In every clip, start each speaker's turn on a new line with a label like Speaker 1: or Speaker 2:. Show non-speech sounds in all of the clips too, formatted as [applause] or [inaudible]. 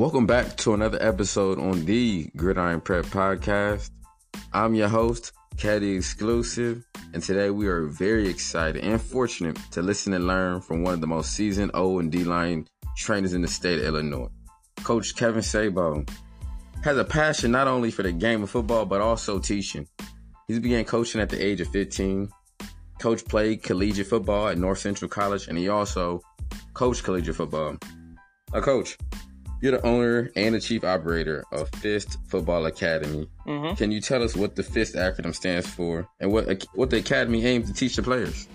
Speaker 1: Welcome back to another episode on the Gridiron Prep Podcast. I'm your host, Caddy Exclusive, and today we are very excited and fortunate to listen and learn from one of the most seasoned O and D line trainers in the state of Illinois. Coach Kevin Sabo has a passion not only for the game of football but also teaching. He began coaching at the age of 15. Coach played collegiate football at North Central College, and he also coached collegiate football. Now, Coach, you're the owner and the chief operator of Fist Football Academy.
Speaker 2: Mm-hmm.
Speaker 1: Can you tell us what the FIST acronym stands for and what what the academy aims to teach the players?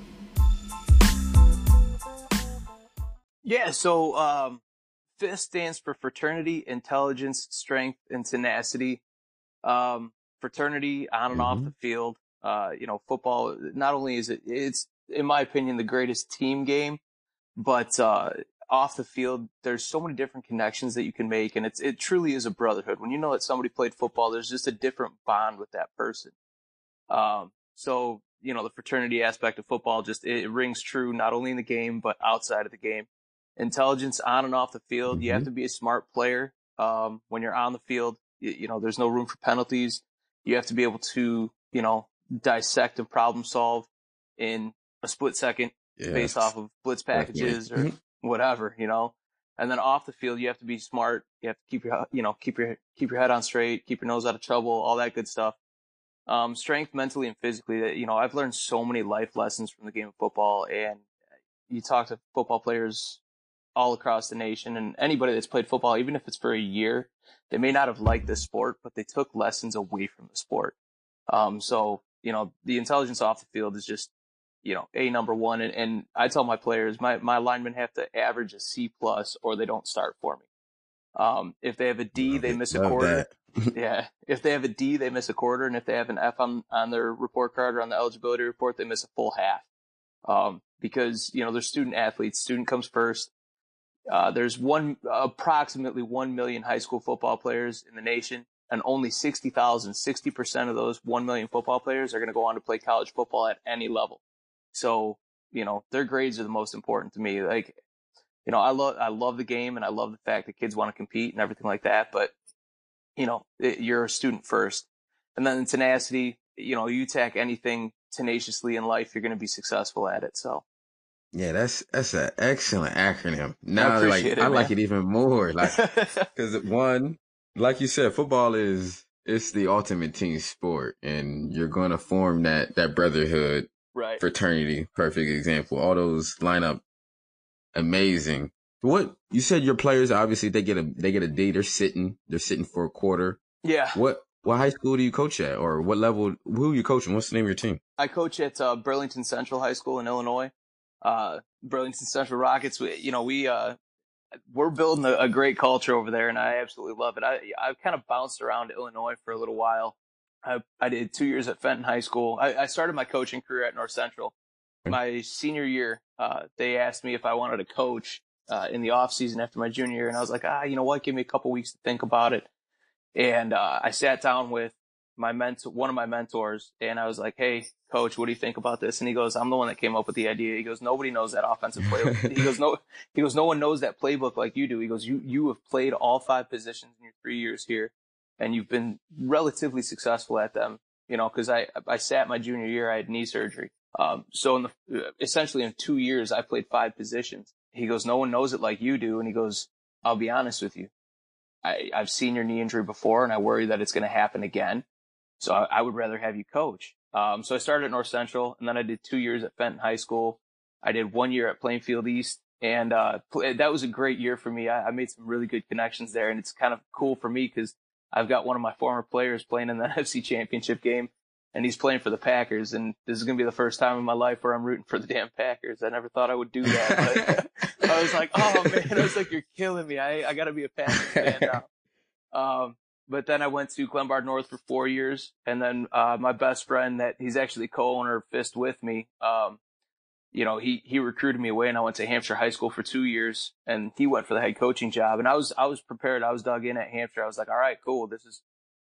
Speaker 2: Yeah, so um, FIST stands for Fraternity, Intelligence, Strength, and Tenacity. Um, fraternity on and off
Speaker 1: Mhm.
Speaker 2: the field. Uh, you know, football. Not only is it, it's in my opinion the greatest team game, but uh, off the field, there's so many different connections that you can make, and it's it truly is a brotherhood. When you know that somebody played football, there's just a different bond with that person. Um, so you know, the fraternity aspect of football just it, it rings true not only in the game but outside of the game. Intelligence on and off the field. You have
Speaker 1: Mhm.
Speaker 2: to be a smart player. Um, when you're on the field, you, you know, there's no room for penalties. You have to be able to, you know, dissect and problem solve in a split second based off of blitz packages or
Speaker 1: Mhm.
Speaker 2: Whatever, you know. And then off the field, you have to be smart. You have to keep your, you know, keep your keep your head on straight, keep your nose out of trouble, all that good stuff. Um, strength mentally and physically. That you know, I've learned so many life lessons from the game of football, and you talk to football players all across the nation, and anybody that's played football, even if it's for a year, they may not have liked the sport, but they took lessons away from the sport. Um, so you know, the intelligence off the field is just you know, a number one. And, and I tell my players, my, my linemen have to average a C plus or they don't start for me. Um, if they have a D, they miss a
Speaker 1: Love
Speaker 2: quarter. [laughs] Yeah. If they have a D, they miss a quarter. And if they have an F on, on their report card or on the eligibility report, they miss a full half. Um, because, you know, they're student athletes. Student comes first. Uh, there's one, approximately 1 million high school football players in the nation and only 60,000, 60% of those 1 million football players are going to go on to play college football at any level. So, you know, their grades are the most important to me. Like, you know, I love, I love the game and I love the fact that kids want to compete and everything like that. But, you know, it, you're a student first. And then tenacity, you know, you attack anything tenaciously in life, you're going to be successful at it. So,
Speaker 1: Yeah, that's that's an excellent acronym. Now, like
Speaker 2: it,
Speaker 1: I like it even more, like [laughs] because one, like you said, football is it's the ultimate team sport, and you're going to form that that brotherhood
Speaker 2: right.
Speaker 1: fraternity. Perfect example. All those line up amazing. What you said your players obviously they get a they get a D, they're sitting, they're sitting for a quarter.
Speaker 2: Yeah.
Speaker 1: What what high school do you coach at or what level who are you coaching? What's the name of your team?
Speaker 2: I coach at uh, Burlington Central High School in Illinois. Uh, Burlington Central Rockets. We, you know, we uh, we're building a, a great culture over there, and I absolutely love it. I I've kind of bounced around Illinois for a little while. I I did two years at Fenton High School. I, I started my coaching career at North Central. My senior year, uh, they asked me if I wanted to coach uh, in the off season after my junior year, and I was like, ah, you know what? Give me a couple weeks to think about it. And uh, I sat down with my mentor, one of my mentors, and I was like, "Hey, coach, what do you think about this?" And he goes, "I'm the one that came up with the idea." He goes, "Nobody knows that offensive playbook." [laughs] he goes, "No," he goes, "No one knows that playbook like you do." He goes, "You you have played all five positions in your three years here, and you've been relatively successful at them." You know, because I I sat my junior year, I had knee surgery. Um, so in the essentially in two years, I played five positions. He goes, "No one knows it like you do," and he goes, "I'll be honest with you." I, I've seen your knee injury before and I worry that it's going to happen again. So I, I would rather have you coach. Um, so I started at North Central and then I did two years at Fenton High School. I did one year at Plainfield East and, uh, that was a great year for me. I, I made some really good connections there and it's kind of cool for me because I've got one of my former players playing in the [laughs] NFC championship game and he's playing for the Packers. And this is going to be the first time in my life where I'm rooting for the damn Packers. I never thought I would do that. But [laughs] I was like, oh man, I was like, you're killing me. I, I got to be a Packers fan now. [laughs] Um, but then I went to Glenbard North for four years, and then uh, my best friend, that he's actually co-owner of Fist with me. Um, you know, he he recruited me away, and I went to Hampshire High School for two years, and he went for the head coaching job. And I was I was prepared. I was dug in at Hampshire. I was like, all right, cool. This is,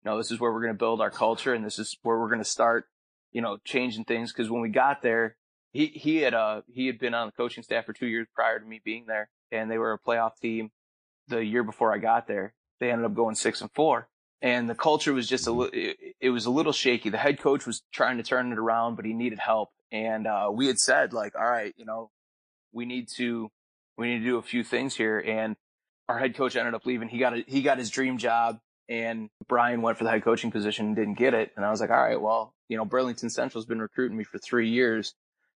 Speaker 2: you know, this is where we're going to build our culture, and this is where we're going to start, you know, changing things. Because when we got there, he he had uh he had been on the coaching staff for two years prior to me being there, and they were a playoff team. the year before I got there. They ended up going six and four, and the culture was just a little. It, it, was a little shaky. The head coach was trying to turn it around, but he needed help. And uh, we had said like, all right, you know, we need to we need to do a few things here. And our head coach ended up leaving. He got a, he got his dream job, and Brian went for the head coaching position and didn't get it. And I was like, all right, well, you know, Burlington Central's been recruiting me for three years.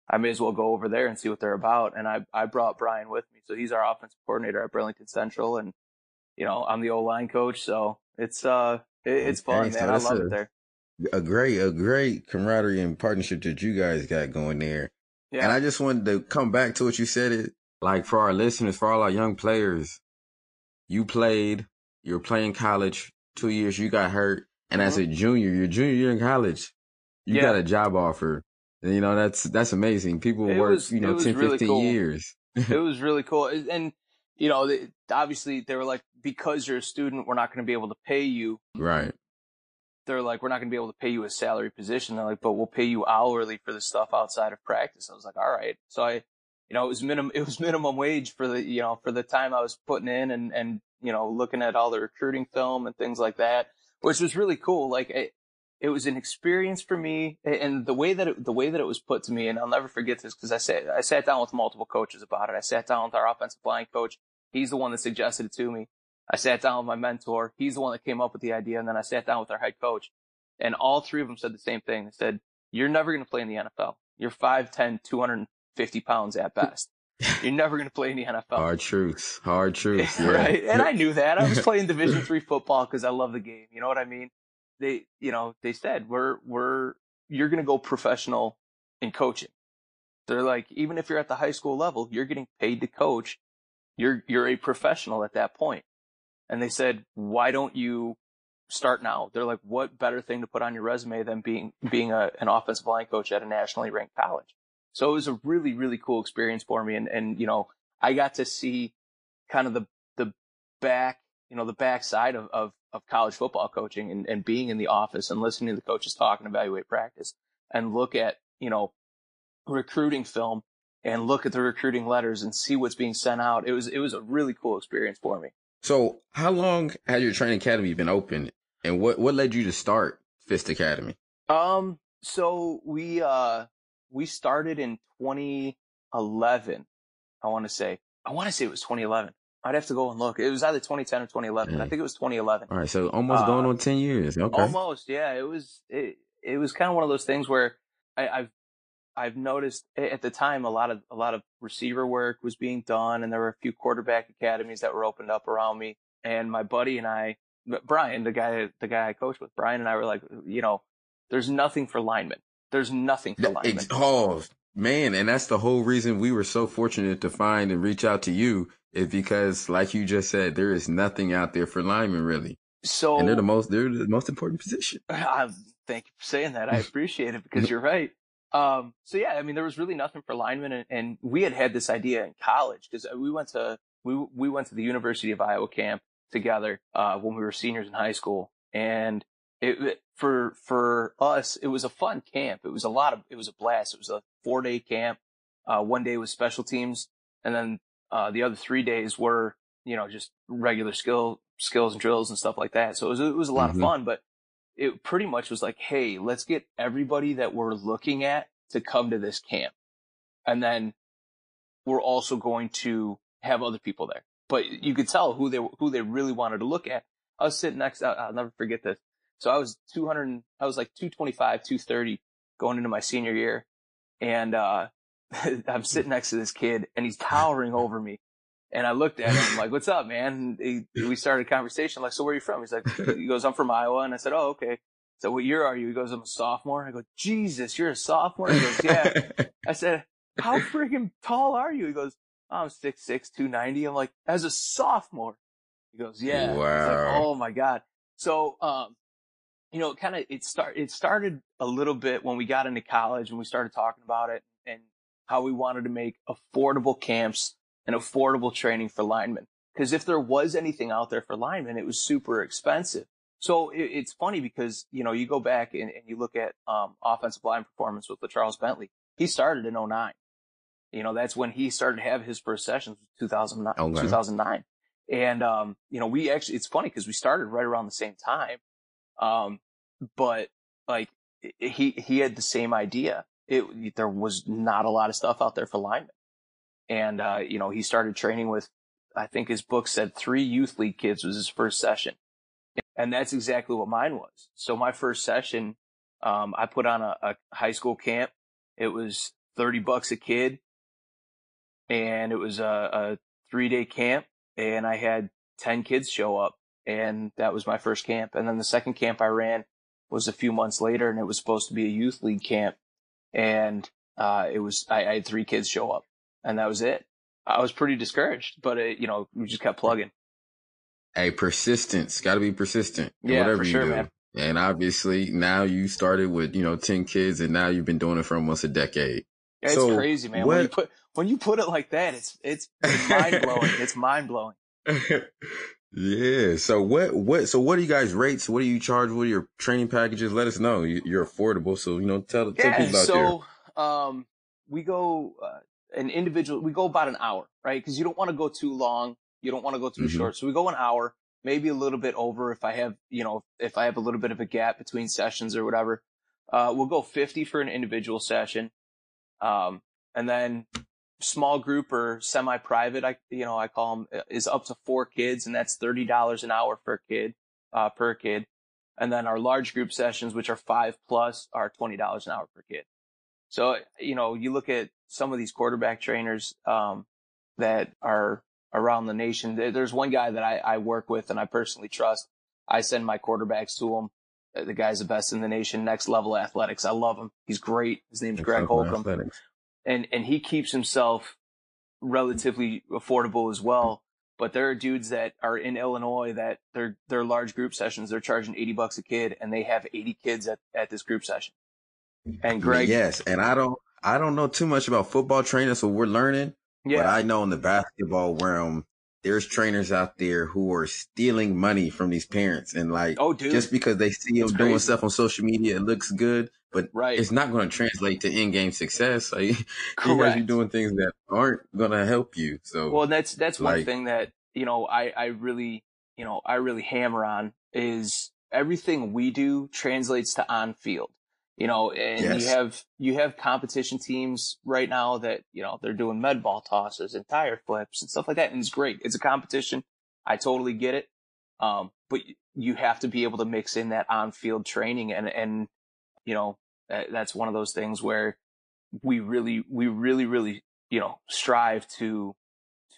Speaker 2: I may as well go over there and see what they're about. And I, I brought Brian with me. So he's our offensive coordinator at Burlington Central. And, you know, I'm the O line coach. So it's, uh, it, it's fun, man. I love a, it there.
Speaker 1: A great, a great camaraderie and partnership that you guys got going there. Yeah. And I just wanted to come back to what you said. It like for our listeners, for all our young players, you played, you're playing college two years, you got hurt. And mm-hmm. as a junior, your junior year in college, you yeah. got a job offer you know, that's, that's amazing. People it work, was, you know, 10, really 15 cool. years.
Speaker 2: it [laughs] was really cool. And, you know, they, obviously they were like, because you're a student, we're not going to be able to pay you.
Speaker 1: Right.
Speaker 2: They're like, we're not going to be able to pay you a salary position. They're like, but we'll pay you hourly for the stuff outside of practice. I was like, all right. So I, you know, it was minimum, [laughs] it was minimum wage for the, you know, for the time I was putting in and, and, you know, looking at all the recruiting film and things like that, which was really cool. Like, it, it was an experience for me and the way that it, the way that it was put to me and I'll never forget this because I sat I sat down with multiple coaches about it. I sat down with our offensive line coach. He's the one that suggested it to me. I sat down with my mentor. He's the one that came up with the idea. And then I sat down with our head coach and all three of them said the same thing. They said, you're never going to play in the NFL. You're 5'10, 250 pounds at best. [laughs] You're never going to play in the NFL.
Speaker 1: Hard truths. Hard truths. [laughs] Yeah.
Speaker 2: right. And I knew that. I was [laughs] playing division three football because I love the game. You know what I mean? they, you know, they said, we're, we're, you're going to go professional in coaching. They're like, even if you're at the high school level, you're getting paid to coach. You're, you're a professional at that point. And they said, why don't you start now? They're like, what better thing to put on your resume than being, being a, an offensive line coach at a nationally ranked college? So it was a really, really cool experience for me. And, and, you know, I got to see kind of the, the back, you know, the backside of, of of college football coaching and, and being in the office and listening to the coaches talk and evaluate practice and look at, you know, recruiting film and look at the recruiting letters and see what's being sent out. It was, it was a really cool experience for me.
Speaker 1: So how long has your training academy been open and what, what led you to start Fist Academy?
Speaker 2: Um, so we, uh, we started in 2011. I want to say, I want to say it was 2011. I'd have to go and look. It was either 2010 or 2011. I think it was 2011.
Speaker 1: All right, so almost uh, going on 10 years. Okay.
Speaker 2: Almost, yeah. It was it, it was kind of one of those things where I, I've I've noticed at the time a lot of a lot of receiver work was being done, and there were a few quarterback academies that were opened up around me. And my buddy and I, Brian, the guy the guy I coached with, Brian and I were like, you know, there's nothing for linemen. There's nothing for linemen.
Speaker 1: Oh man, and that's the whole reason we were so fortunate to find and reach out to you is because, like you just said, there is nothing out there for linemen really. So, and they're the most they're the most important position. [laughs]
Speaker 2: I, thank you for saying that. I [laughs] appreciate it because you're right. Um, so yeah, I mean, there was really nothing for linemen, and, and we had had this idea in college because we went to we we went to the University of Iowa camp together uh, when we were seniors in high school, and it, it, for for us it was a fun camp. It was a lot of it was a blast. It was a four day camp. Uh, one day was special teams, and then uh, the other three days were, you know, just regular skill, skills and drills and stuff like that. So it was, it was a lot mm-hmm. of fun, but it pretty much was like, Hey, let's get everybody that we're looking at to come to this camp. And then we're also going to have other people there, but you could tell who they, who they really wanted to look at. I was sitting next, I'll never forget this. So I was 200, I was like 225, 230 going into my senior year. And, uh, [laughs] I'm sitting next to this kid and he's towering over me. And I looked at him I'm like, what's up, man? He, we started a conversation like, so where are you from? He's like, he goes, I'm from Iowa. And I said, oh, okay. So what year are you? He goes, I'm a sophomore. I go, Jesus, you're a sophomore? He goes, yeah. I [laughs] said, how freaking tall are you? He goes, oh, I'm 6'6", 290. I'm like, as a sophomore. He goes, yeah. Wow. Like, oh my God. So, um, you know, kind of, it start, it started a little bit when we got into college and we started talking about it and how we wanted to make affordable camps and affordable training for linemen. Because if there was anything out there for linemen, it was super expensive. So it, it's funny because, you know, you go back and, and you look at um, offensive line performance with the Charles Bentley. He started in 09. You know, that's when he started to have his first sessions, 2009. Okay. 2009. And, um, you know, we actually, it's funny because we started right around the same time. Um, but like he, he had the same idea. It, there was not a lot of stuff out there for linemen. And, uh, you know, he started training with, I think his book said three youth league kids was his first session. And that's exactly what mine was. So my first session, um, I put on a, a high school camp. It was 30 bucks a kid and it was a, a three day camp and I had 10 kids show up and that was my first camp. And then the second camp I ran was a few months later and it was supposed to be a youth league camp. And, uh, it was, I, I had three kids show up and that was it. I was pretty discouraged, but it, you know, we just kept plugging.
Speaker 1: Hey, persistence. Got to be persistent.
Speaker 2: Yeah, whatever for sure, you do. man.
Speaker 1: And obviously now you started with, you know, 10 kids and now you've been doing it for almost a decade.
Speaker 2: Yeah, it's so crazy, man. What, when you put, when you put it like that, it's, it's, mind blowing. it's mind blowing. [laughs]
Speaker 1: yeah. So what, what, so what do you guys rates? What do you charge? What are your training packages? Let us know. You, are affordable. So, you know, tell, tell yeah, people out
Speaker 2: so, there. um, we go, uh, an individual, we go about an hour, right? Cause you don't want to go too long. You don't want to go too mm-hmm. short. So we go an hour, maybe a little bit over if I have, you know, if I have a little bit of a gap between sessions or whatever. Uh, we'll go 50 for an individual session. Um, and then small group or semi-private, I, you know, I call them is up to four kids and that's $30 an hour per kid, uh, per kid. And then our large group sessions, which are five plus are $20 an hour per kid. So, you know, you look at some of these quarterback trainers, um, that are around the nation. There's one guy that I, I work with and I personally trust. I send my quarterbacks to him. Uh, the guy's the best in the nation, next level athletics. I love him. He's great. His name's next Greg Holcomb. Athletics. And, and he keeps himself relatively affordable as well. But there are dudes that are in Illinois that they're, they're large group sessions. They're charging 80 bucks a kid and they have 80 kids at, at this group session. And Greg.
Speaker 1: Yes. And I don't, I don't know too much about football training, so we're learning. Yeah. But I know in the basketball realm, there's trainers out there who are stealing money from these parents and like, oh, dude. just because they see them doing stuff on social media, it looks good, but right. it's not going to translate to in-game success. [laughs] Like, you guys are doing things that aren't going to help you. So,
Speaker 2: well, that's, that's like, one thing that, you know, I, I really, you know, I really hammer on is everything we do translates to on field you know, and yes. you have, you have competition teams right now that, you know, they're doing med ball tosses and tire flips and stuff like that. And it's great. It's a competition. I totally get it. Um, but you have to be able to mix in that on field training and, and, you know, that, that's one of those things where we really, we really, really, you know, strive to,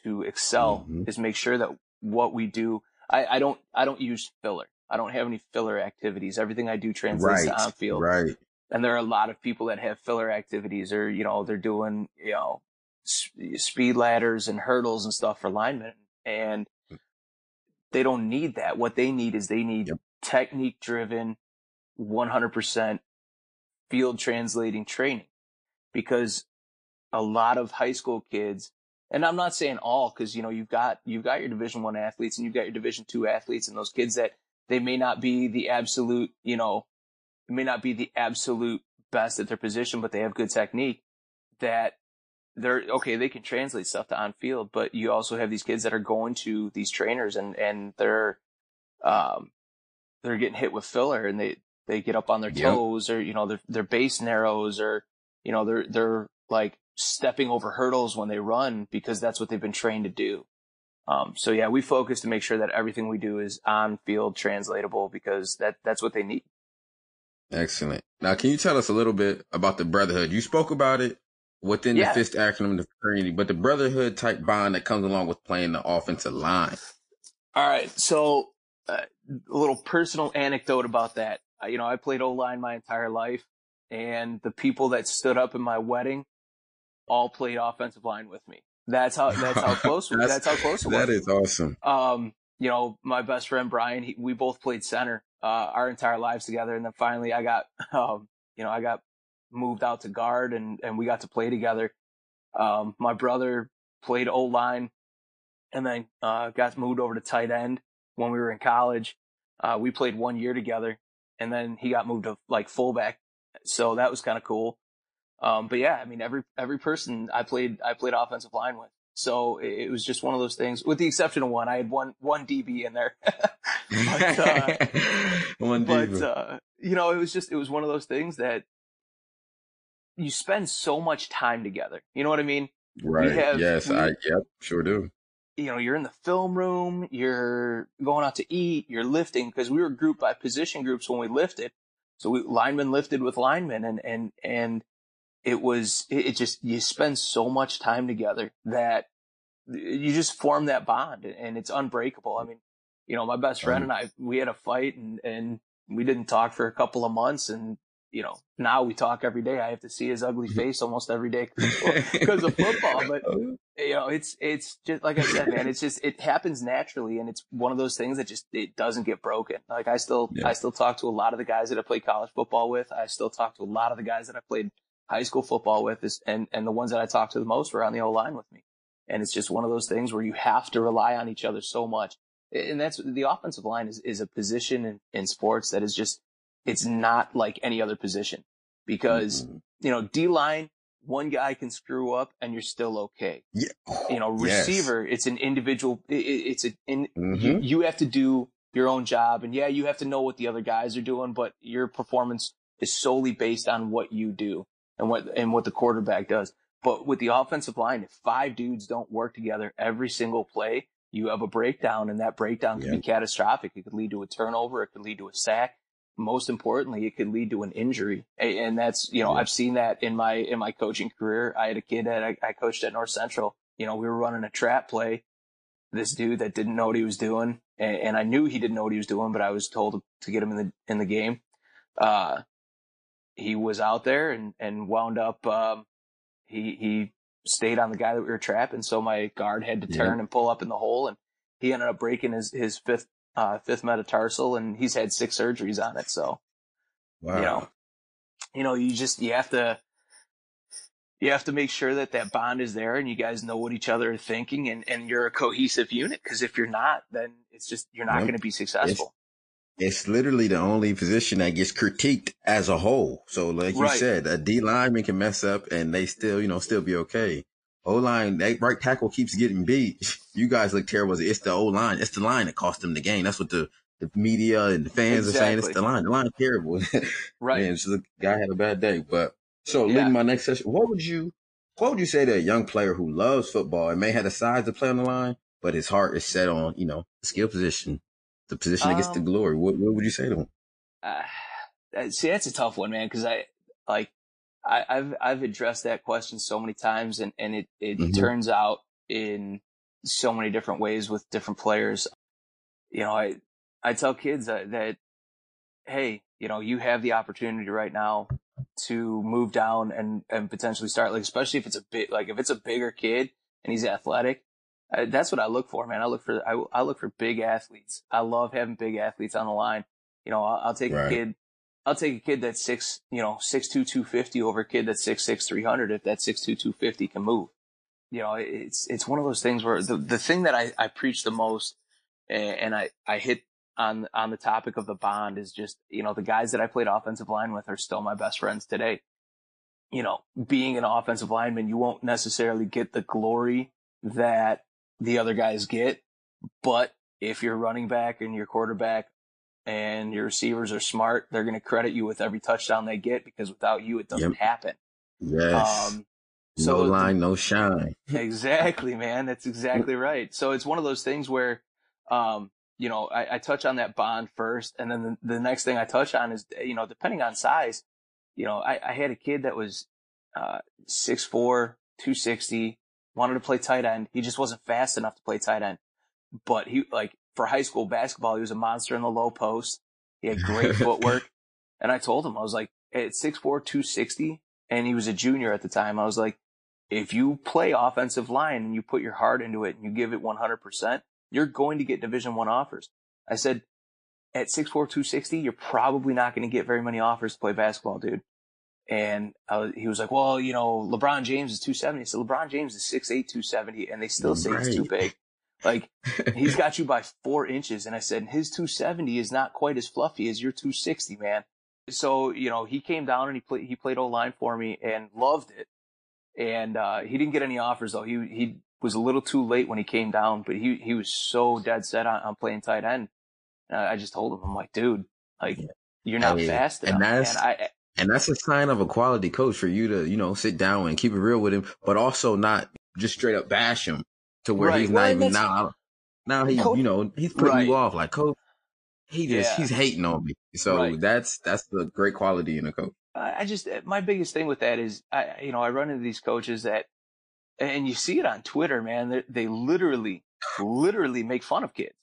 Speaker 2: to excel mm-hmm. is make sure that what we do, I, I don't, I don't use filler. I don't have any filler activities. Everything I do translates right, to on field.
Speaker 1: Right.
Speaker 2: And there are a lot of people that have filler activities or, you know, they're doing, you know, speed ladders and hurdles and stuff for linemen. And mm. they don't need that. What they need is they need yep. technique driven, 100% field translating training because a lot of high school kids, and I'm not saying all because, you know, you've got, you've got your division one athletes and you've got your division two athletes and those kids that they may not be the absolute, you know, may not be the absolute best at their position, but they have good technique that they're okay. They can translate stuff to on field, but you also have these kids that are going to these trainers and, and they're, um, they're getting hit with filler and they, they get up on their toes yep. or, you know, their, their base narrows or, you know, they're, they're like stepping over hurdles when they run because that's what they've been trained to do. Um, so yeah, we focus to make sure that everything we do is on field translatable because that, that's what they need.
Speaker 1: Excellent. Now, can you tell us a little bit about the brotherhood? You spoke about it within yeah. the FIST acronym, the fraternity, but the brotherhood type bond that comes along with playing the offensive line.
Speaker 2: All right. So, uh, a little personal anecdote about that. Uh, you know, I played O line my entire life, and the people that stood up in my wedding all played offensive line with me. That's how that's how close [laughs] that's, that's how close it
Speaker 1: was. That is awesome.
Speaker 2: Um, you know, my best friend Brian, he, we both played center uh, our entire lives together. And then finally I got, [laughs] um, you know, I got moved out to guard and, and we got to play together. Um, my brother played O line and then, uh, got moved over to tight end when we were in college. Uh, we played one year together and then he got moved to like fullback. So that was kind of cool. Um, but yeah, I mean, every, every person I played, I played offensive line with. So it was just one of those things, with the exception of one. I had one one DB in there, [laughs] but, uh, [laughs]
Speaker 1: one
Speaker 2: but uh, you know, it was just it was one of those things that you spend so much time together. You know what I mean?
Speaker 1: right.
Speaker 2: have-
Speaker 1: yes,
Speaker 2: we-
Speaker 1: I yep, sure do.
Speaker 2: you know, you're in the film room, you're going out to eat, you're lifting because we were grouped by position groups when we lifted. So we linemen lifted with linemen and, and, and it was, it, it just, you spend so much time together that you just form that bond and it's unbreakable. I mean, you know, my best friend and I, we had a fight and, and we didn't talk for a couple of months and, you know, now we talk every day. I have to see his ugly mm-hmm. face almost every day because of football, [laughs] but oh. you know, it's it's just like I said, man. It's just it happens naturally, and it's one of those things that just it doesn't get broken. Like I still
Speaker 1: Yeah.
Speaker 2: I still talk to a lot of the guys that I played college football with. I still talk to a lot of the guys that I played high school football with. Is and and the ones that I talked to the most were on the O line with me. And it's just one of those things where you have to rely on each other so much. And that's the offensive line is is a position in, in sports that is just it's not like any other position because
Speaker 1: Mhm.
Speaker 2: you know D line one guy can screw up and you're still okay
Speaker 1: Yeah.
Speaker 2: you know,
Speaker 1: Yes.
Speaker 2: receiver, it's an individual, it, it- it's a, in, you,
Speaker 1: Mhm.
Speaker 2: you have to do your own job. And yeah, you have to know what the other guys are doing, but your performance is solely based on what you do and what, and what the quarterback does. But with the offensive line, if five dudes don't work together every single play, you have a breakdown and that breakdown can
Speaker 1: Yeah.
Speaker 2: be catastrophic. It could lead to a turnover. It could lead to a sack. Most importantly, it could lead to an injury. And that's, you know,
Speaker 1: Yeah.
Speaker 2: I've seen that in my, in my coaching career. I had a kid that I, I coached at North Central. You know, we were running a trap play. This dude that didn't know what he was doing. And, and I knew he didn't know what he was doing, but I was told to get him in the, in the game. Uh, he was out there and, and wound up, um, he, he stayed on the guy that we were trapping. So my guard had to
Speaker 1: Yeah.
Speaker 2: turn and pull up in the hole and he ended up breaking his, his fifth, uh, fifth metatarsal and he's had six surgeries on it. So,
Speaker 1: Wow.
Speaker 2: you know, you know, you just, you have to, you have to make sure that that bond is there and you guys know what each other are thinking and, and you're a cohesive unit. Cause if you're not, then it's just, you're not
Speaker 1: Yep.
Speaker 2: going to be successful.
Speaker 1: It's literally the only position that gets critiqued as a whole. So like you said, a D lineman can mess up and they still, you know, still be okay. O line, that right tackle keeps getting beat. [laughs] You guys look terrible. It's the O line. It's the line that cost them the game. That's what the, the media and the fans are saying. It's the line. The line terrible. [laughs]
Speaker 2: Right.
Speaker 1: Man, so the guy had a bad day. But so
Speaker 2: Yeah.
Speaker 1: leading my next session, what would you what would you say to a young player who loves football and may have the size to play on the line, but his heart is set on, you know, skill position, the position that gets the
Speaker 2: Um,
Speaker 1: glory? What what would you say to him? [sighs]
Speaker 2: Uh, see, that's a tough one, man. Cause I, like, I, I've, I've addressed that question so many times and, and it, it
Speaker 1: Mhm.
Speaker 2: turns out in so many different ways with different players. You know, I, I tell kids that, that, hey, you know, you have the opportunity right now to move down and, and potentially start, like, especially if it's a bit, like, if it's a bigger kid and he's athletic, that's what I look for, man. I look for, I, I look for big athletes. I love having big athletes on the line. You know, I'll, I'll take
Speaker 1: Right.
Speaker 2: a kid, I'll take a kid that's six, you know, six two two fifty over a kid that's six six three hundred if that six two two fifty can move. You know, it's it's one of those things where the the thing that I I preach the most, and, and I I hit on on the topic of the bond is just you know the guys that I played offensive line with are still my best friends today. You know, being an offensive lineman, you won't necessarily get the glory that the other guys get, but if you're running back and your quarterback and your receivers are smart, they're going to credit you with every touchdown they get because without you, it doesn't
Speaker 1: Yep.
Speaker 2: happen.
Speaker 1: Yes.
Speaker 2: Um,
Speaker 1: no
Speaker 2: so the-
Speaker 1: line, no shine. [laughs]
Speaker 2: exactly, man. That's exactly right. So it's one of those things where, um, you know, I, I touch on that bond first, and then the, the next thing I touch on is, you know, depending on size, you know, I, I had a kid that was uh, 6'4", 260, wanted to play tight end. He just wasn't fast enough to play tight end. But he, like, for high school basketball, he was a monster in the low post. He had great [laughs] footwork. And I told him, I was like, at 6'4", 260, and he was a junior at the time, I was like, if you play offensive line and you put your heart into it and you give it 100%, you're going to get division one offers. I said, at 6'4", 260, you're probably not going to get very many offers to play basketball, dude. And I was, he was like, well, you know, LeBron James is 270. I said, LeBron James is 6'8", 270, and they still say he's too big. Like, [laughs] he's got you by four inches. And I said, his 270 is not quite as fluffy as your 260, man. So, you know, he came down and he played, he played O line for me and loved it. And, uh, he didn't get any offers though. He, he, was a little too late when he came down, but he he was so dead set on, on playing tight end. And I just told him, I'm like, dude, like you're not fast enough.
Speaker 1: And that's
Speaker 2: and I,
Speaker 1: and that's a sign of a quality coach for you to you know sit down and keep it real with him, but also not just straight up bash him to where
Speaker 2: Right.
Speaker 1: he's not
Speaker 2: and
Speaker 1: even now. Now he,
Speaker 2: Coach-
Speaker 1: you know, he's putting
Speaker 2: Right.
Speaker 1: you off like coach. He just
Speaker 2: Yeah.
Speaker 1: he's hating on me. So
Speaker 2: Right.
Speaker 1: that's that's the great quality in a coach.
Speaker 2: I I just eh, my biggest thing with that is I you know I run into these coaches that and you see it on Twitter, man. They, they literally literally make fun of kids.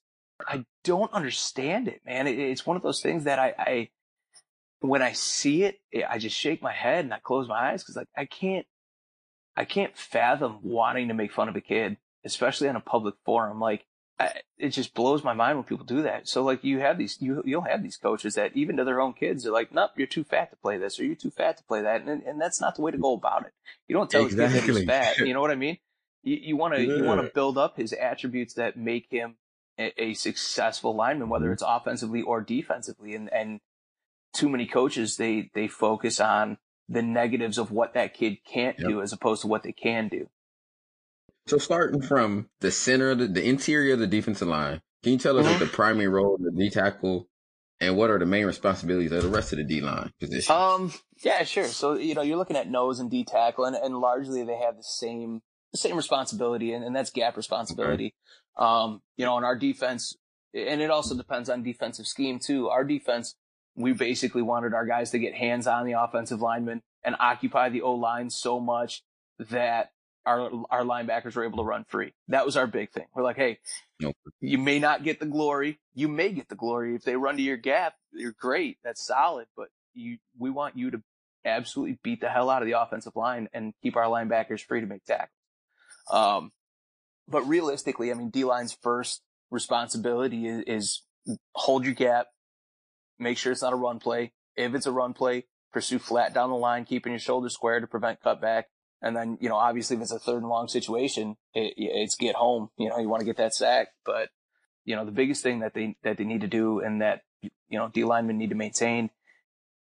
Speaker 2: I don't understand it, man. It, it's one of those things that I, I when I see it, I just shake my head and I close my eyes because like I can't I can't fathom wanting to make fun of a kid, especially on a public forum. Like I, it just blows my mind when people do that. So like you have these, you you'll have these coaches that even to their own kids, they're like, "Nope, you're too fat to play this, or you're too fat to play that," and and that's not the way to go about it. You don't tell a kid that
Speaker 1: Exactly.
Speaker 2: he's fat. [laughs] You know what I mean? You you want to you want
Speaker 1: Yeah.
Speaker 2: to build up his attributes that make him a, a successful lineman, whether
Speaker 1: Mhm.
Speaker 2: it's offensively or defensively. And and too many coaches they they focus on the negatives of what that kid can't
Speaker 1: Yep.
Speaker 2: do as opposed to what they can do.
Speaker 1: So starting from the center of the, the interior of the defensive line, can you tell us
Speaker 2: Mhm.
Speaker 1: what the primary role of the D tackle and what are the main responsibilities of the rest of the D line position?
Speaker 2: Um, yeah, sure. So you know, you're looking at nose and D tackle, and, and largely they have the same the same responsibility, and, and that's gap responsibility. Um, you know, on our defense, and it also depends on defensive scheme too. Our defense, we basically wanted our guys to get hands on the offensive linemen and occupy the O line so much that our our linebackers were able to run free. That was our big thing. We're like, hey,
Speaker 1: Nope.
Speaker 2: you may not get the glory. You may get the glory if they run to your gap. You're great. That's solid. But you, we want you to absolutely beat the hell out of the offensive line and keep our linebackers free to make tackles. Um, but realistically, I mean, D line's first responsibility is, is hold your gap, make sure it's not a run play. If it's a run play, pursue flat down the line, keeping your shoulders square to prevent cutback. And then, you know, obviously if it's a third and long situation, it, it's get home. You know, you want to get that sack, but you know, the biggest thing that they, that they need to do and that, you know, D linemen need to maintain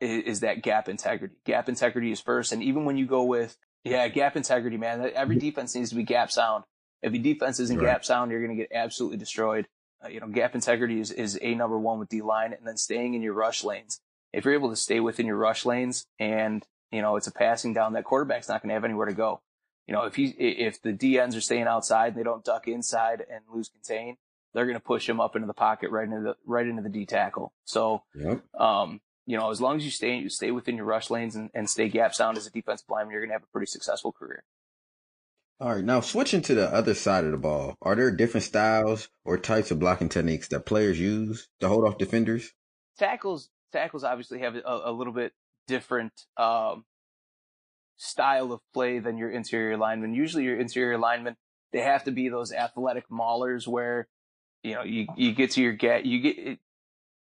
Speaker 2: is, is that gap integrity. Gap integrity is first. And even when you go with, yeah, gap integrity, man, every defense needs to be gap sound. If your defense isn't
Speaker 1: Right.
Speaker 2: gap sound, you're going to get absolutely destroyed. Uh, you know, gap integrity is, is a number one with D line and then staying in your rush lanes. If you're able to stay within your rush lanes and, you know, it's a passing down, that quarterback's not going to have anywhere to go. You know, if he, if the DNs are staying outside and they don't duck inside and lose contain, they're going to push him up into the pocket right into the, right into the D tackle. So,
Speaker 1: Yep.
Speaker 2: um, you know, as long as you stay, you stay within your rush lanes and, and stay gap sound as a defensive lineman, you're going to have a pretty successful career.
Speaker 1: All right. Now switching to the other side of the ball, are there different styles or types of blocking techniques that players use to hold off defenders?
Speaker 2: tackles tackles obviously have a, a little bit different um, style of play than your interior linemen. Usually, your interior linemen they have to be those athletic maulers where you know you you get to your get you get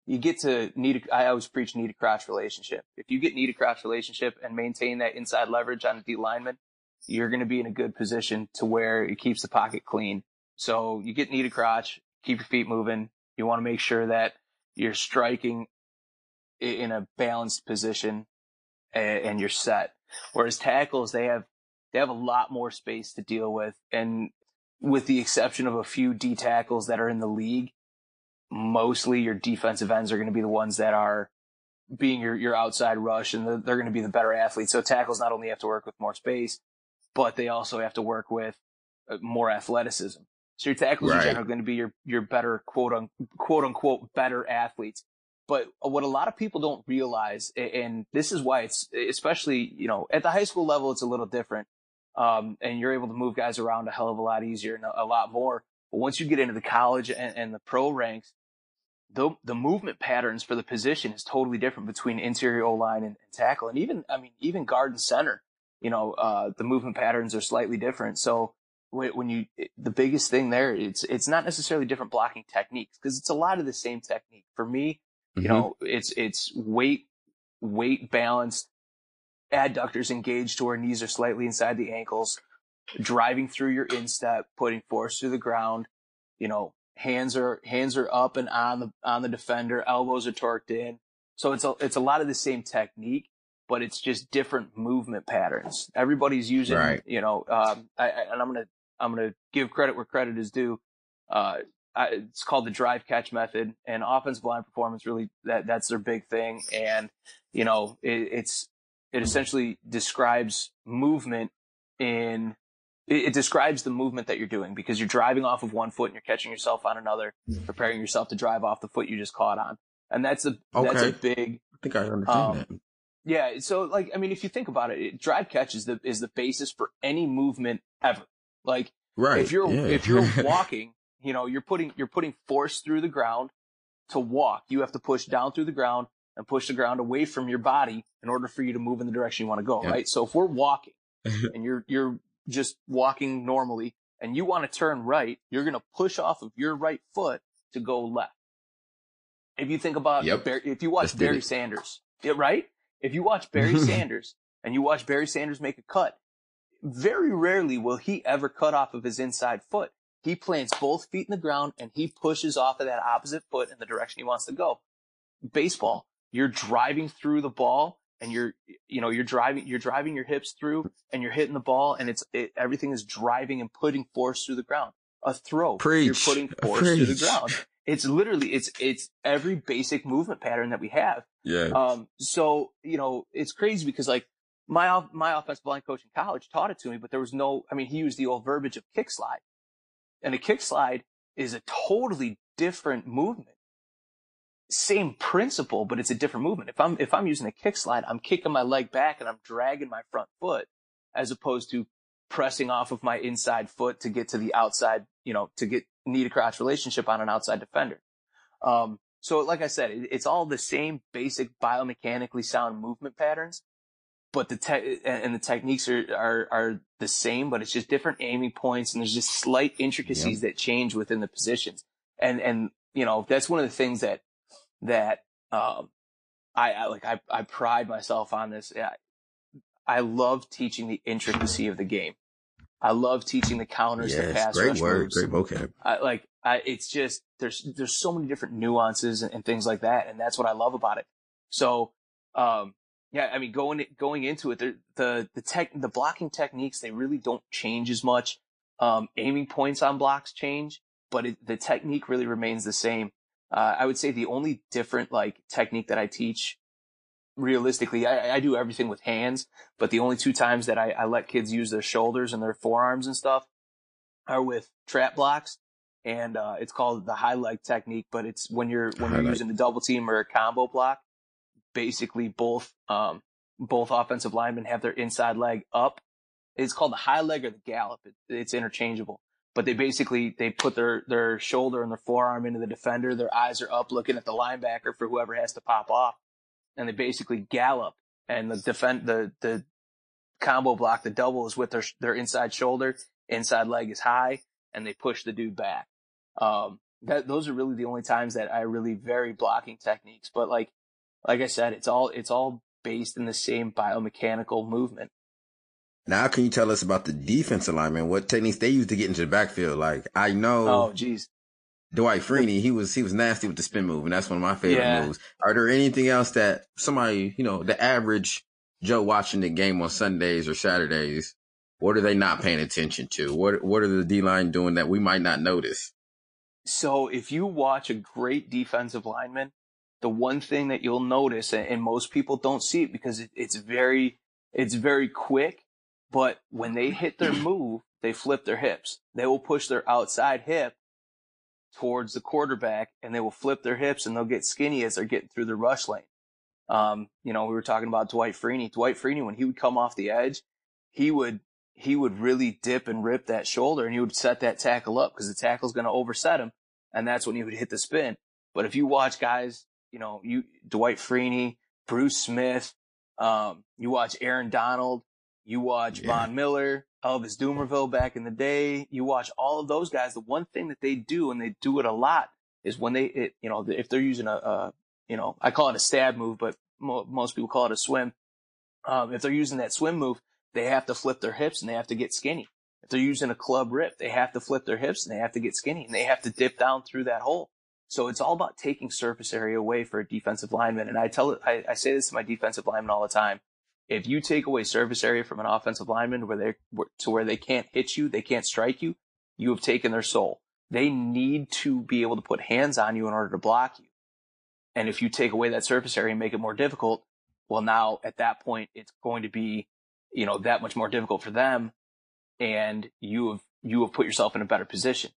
Speaker 2: you get to need. A, I always preach knee to crotch relationship. If you get knee to crotch relationship and maintain that inside leverage on a D lineman, you're going to be in a good position to where it keeps the pocket clean. So you get knee to crotch, keep your feet moving. You want to make sure that you're striking in a balanced position and you're set. Whereas tackles, they have, they have a lot more space to deal with. And with the exception of a few D tackles that are in the league, mostly your defensive ends are going to be the ones that are being your, your outside rush and they're, they're going to be the better athletes. So tackles not only have to work with more space, but they also have to work with uh, more athleticism. So your tackles
Speaker 1: Right.
Speaker 2: in general are going to be your, your better quote un, quote unquote better athletes. But what a lot of people don't realize, and this is why it's especially, you know, at the high school level, it's a little different. Um, and you're able to move guys around a hell of a lot easier and a, a lot more. But once you get into the college and, and the pro ranks, the, the movement patterns for the position is totally different between interior O line and, and tackle. And even, I mean, even guard and center, you know, uh, the movement patterns are slightly different. So when when you, the biggest thing there, it's, it's not necessarily different blocking techniques because it's a lot of the same technique. For me, you
Speaker 1: Mhm.
Speaker 2: know, it's, it's weight, weight balanced, adductors engaged to where knees are slightly inside the ankles, driving through your instep, putting force through the ground, you know, hands are, hands are up and on the, on the defender, elbows are torqued in. So it's a, it's a lot of the same technique, but it's just different movement patterns. Everybody's using,
Speaker 1: Right.
Speaker 2: you know, um, I, I, and I'm going to I'm going to give credit where credit is due. Uh, I, it's called the drive catch method and offensive line performance really that that's their big thing. And, you know, it, it's, it essentially describes movement in, it, it describes the movement that you're doing because you're driving off of one foot and you're catching yourself on another, preparing yourself to drive off the foot you just caught on. And that's a, okay. that's a big,
Speaker 1: I think I understand um, that.
Speaker 2: Yeah. So like, I mean, if you think about it, it, drive catch is the, is the basis for any movement ever. Like, right. if you're, yeah. if you're [laughs] walking, you know, you're putting, you're putting force through the ground to walk. You have to push down through the ground and push the ground away from your body in order for you to move in the direction you want to go, yeah. right? So if we're walking [laughs] and you're, you're just walking normally and you want to turn right, you're going to push off of your right foot to go left. If you think about, yep. Barry, if you watch Barry Sanders, yeah, right? If you watch Barry [laughs] Sanders and you watch Barry Sanders make a cut, very rarely will he ever cut off of his inside foot. He plants both feet in the ground and he pushes off of that opposite foot in the direction he wants to go. Baseball, you're driving through the ball and you're, you know, you're driving, you're driving your hips through and you're hitting the ball and it's, it, everything is driving and putting force through the ground. A throw,
Speaker 1: Preach.
Speaker 2: you're putting force Preach. through the ground. [laughs] It's literally, it's, it's every basic movement pattern that we have.
Speaker 1: Yeah.
Speaker 2: Um, so, you know, it's crazy because like my, my offensive line coach in college taught it to me, but there was no, I mean, he used the old verbiage of kick slide and a kick slide is a totally different movement. Same principle, but it's a different movement. If I'm, if I'm using a kick slide, I'm kicking my leg back and I'm dragging my front foot as opposed to pressing off of my inside foot to get to the outside, you know, to get knee to crotch relationship on an outside defender. Um, so like I said, it, it's all the same basic biomechanically sound movement patterns, but the te- and the techniques are, are, are the same, but it's just different aiming points and there's just slight intricacies yep. that change within the positions. And, and, you know, that's one of the things that, that, um, I, I like, I, I pride myself on this. I, I love teaching the intricacy of the game. I love teaching the counters, yes, the pass
Speaker 1: great
Speaker 2: rush
Speaker 1: word,
Speaker 2: moves.
Speaker 1: great vocab.
Speaker 2: I, like, I, it's just there's there's so many different nuances and, and, things like that, and that's what I love about it. So, um, yeah, I mean, going going into it, the the the tech the blocking techniques they really don't change as much. Um, aiming points on blocks change, but it, the technique really remains the same. Uh, I would say the only different like technique that I teach, realistically, I, I do everything with hands, but the only two times that I, I let kids use their shoulders and their forearms and stuff are with trap blocks and uh, it's called the high leg technique. But it's when you're when you're using a double team or a combo block basically both um, both offensive linemen have their inside leg up. It's called the high leg or the gallop. It, it's interchangeable, but they basically they put their their shoulder and their forearm into the defender. Their eyes are up, looking at the linebacker for whoever has to pop off, and they basically gallop. And the defend the the combo block, the double is with their their inside shoulder, inside leg is high, and they push the dude back. Um, that those are really the only times that I really vary blocking techniques. But like like I said, it's all it's all based in the same biomechanical movement.
Speaker 1: Now, can you tell us about the defense alignment? What techniques they use to get into the backfield? Like I know.
Speaker 2: Oh, geez.
Speaker 1: Dwight Freeney, he was he was nasty with the spin move, and that's one of my favorite yeah. moves. Are there anything else that somebody, you know, the average Joe watching the game on Sundays or Saturdays, what are they not paying attention to? What what are the D line doing that we might not notice?
Speaker 2: So if you watch a great defensive lineman, the one thing that you'll notice, and most people don't see it because it's very, it's very quick, but when they hit their move, they flip their hips. They will push their outside hip towards the quarterback and they will flip their hips and they'll get skinny as they're getting through the rush lane. Um, you know, we were talking about Dwight Freeney. Dwight Freeney, when he would come off the edge, he would, he would really dip and rip that shoulder and he would set that tackle up because the tackle's going to overset him. And that's when he would hit the spin. But if you watch guys you know, you Dwight Freeney, Bruce Smith, um, you watch Aaron Donald, you watch yeah. Von Miller, Elvis Dumervil back in the day. You watch all of those guys. The one thing that they do, and they do it a lot, is when they, it, you know, if they're using a, a, you know, I call it a stab move, but mo- most people call it a swim. Um, if they're using that swim move, they have to flip their hips and they have to get skinny. If they're using a club rip, they have to flip their hips and they have to get skinny and they have to dip down through that hole. So it's all about taking surface area away for a defensive lineman. And I tell it, I, I say this to my defensive lineman all the time. If you take away surface area from an offensive lineman where they to where they can't hit you, they can't strike you, you have taken their soul. They need to be able to put hands on you in order to block you. And if you take away that surface area and make it more difficult, well, now at that point, it's going to be, you know, that much more difficult for them. And you have, you have put yourself in a better position.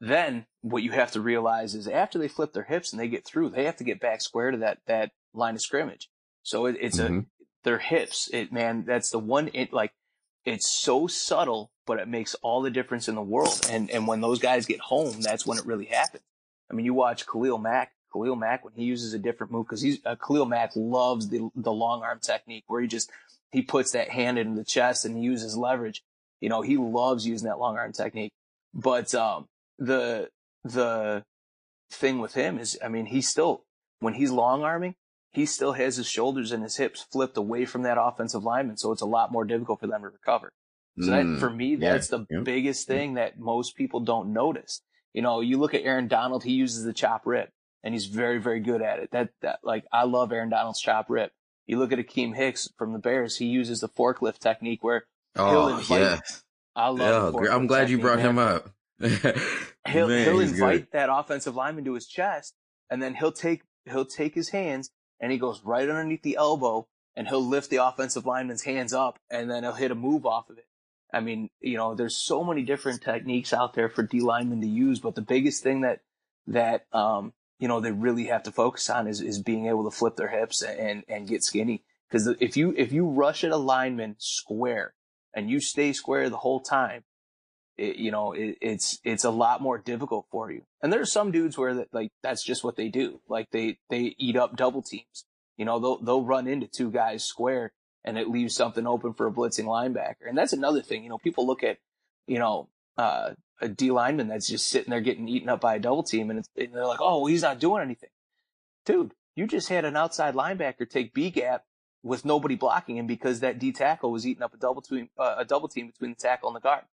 Speaker 2: Then what you have to realize is after they flip their hips and they get through, they have to get back square to that, that line of scrimmage. So it, it's mm-hmm. a, their hips, it, man, that's the one, it like, it's so subtle, but it makes all the difference in the world. And, and when those guys get home, that's when it really happens. I mean, you watch Khalil Mack, Khalil Mack, when he uses a different move, cause he's, uh, Khalil Mack loves the, the long arm technique where he just, he puts that hand into the chest and he uses leverage. You know, he loves using that long arm technique. But, um, the, the thing with him is, I mean, he's still, when he's long arming, he still has his shoulders and his hips flipped away from that offensive lineman. So it's a lot more difficult for them to recover. So that, mm, for me, that's yeah, the yeah, biggest thing that most people don't notice. You know, you look at Aaron Donald, he uses the chop rip and he's very, very good at it. That, that, like, I love Aaron Donald's chop rip. You look at Akiem Hicks from the Bears, he uses the forklift technique where
Speaker 1: oh, he'll invite, yeah. I love yeah, I'm glad you brought man. him up. [laughs]
Speaker 2: he'll, man, he'll invite good. that offensive lineman to his chest and then he'll take, he'll take his hands and he goes right underneath the elbow and he'll lift the offensive lineman's hands up and then he'll hit a move off of it. I mean, you know, there's so many different techniques out there for D linemen to use, but the biggest thing that, that, um, you know, they really have to focus on is, is being able to flip their hips and, and get skinny. Cause if you, if you rush at a lineman square and you stay square the whole time, it, you know, it, it's, it's a lot more difficult for you. And there's some dudes where that, like, that's just what they do. Like they, they eat up double teams. You know, they'll, they'll run into two guys square and it leaves something open for a blitzing linebacker. And that's another thing. You know, people look at, you know, uh, a D lineman that's just sitting there getting eaten up by a double team, and, and they're like, "Oh, he's not doing anything." Dude, you just had an outside linebacker take B gap with nobody blocking him because that D tackle was eating up a double team, uh, a double team between the tackle and the guard.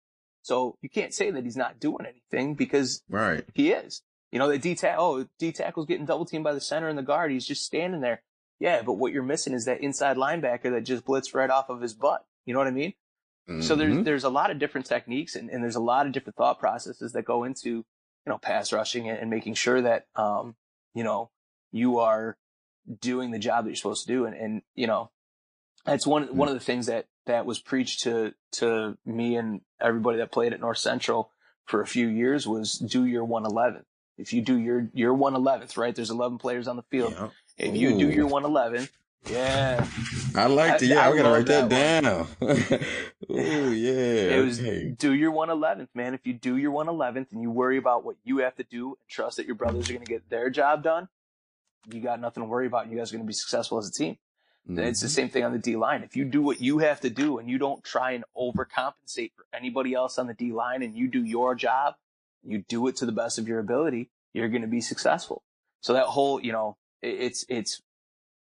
Speaker 2: So you can't say that he's not doing anything because
Speaker 1: right.
Speaker 2: he is. You know, the D tackle, oh, D tackle's getting double teamed by the center and the guard. He's just standing there. Yeah, but what you're missing is that inside linebacker that just blitzed right off of his butt. You know what I mean? Mm-hmm. So there's, mm-hmm. there's a lot of different techniques and, and there's a lot of different thought processes that go into, you know, pass rushing and, and making sure that, um, you know, you are doing the job that you're supposed to do. And, and, you know, that's one, mm-hmm. one of the things that, that was preached to, to me and everybody that played at North Central for a few years was do your 111. If you do your, your 111th, right? There's 11 players on the field. Yeah. If Ooh. you do your 111, yeah.
Speaker 1: I like to, yeah, I, I gotta write that, that down. [laughs] oh, yeah.
Speaker 2: It was okay. do your 111th, man. If you do your 111th and you worry about what you have to do and trust that your brothers are going to get their job done, you got nothing to worry about. You guys are going to be successful as a team. Mm-hmm. It's the mm-hmm. same thing on the D line. If you do what you have to do and you don't try and overcompensate for anybody else on the D line and you do your job, you do it to the best of your ability, you're going to be successful. So that whole, you know, it's, it's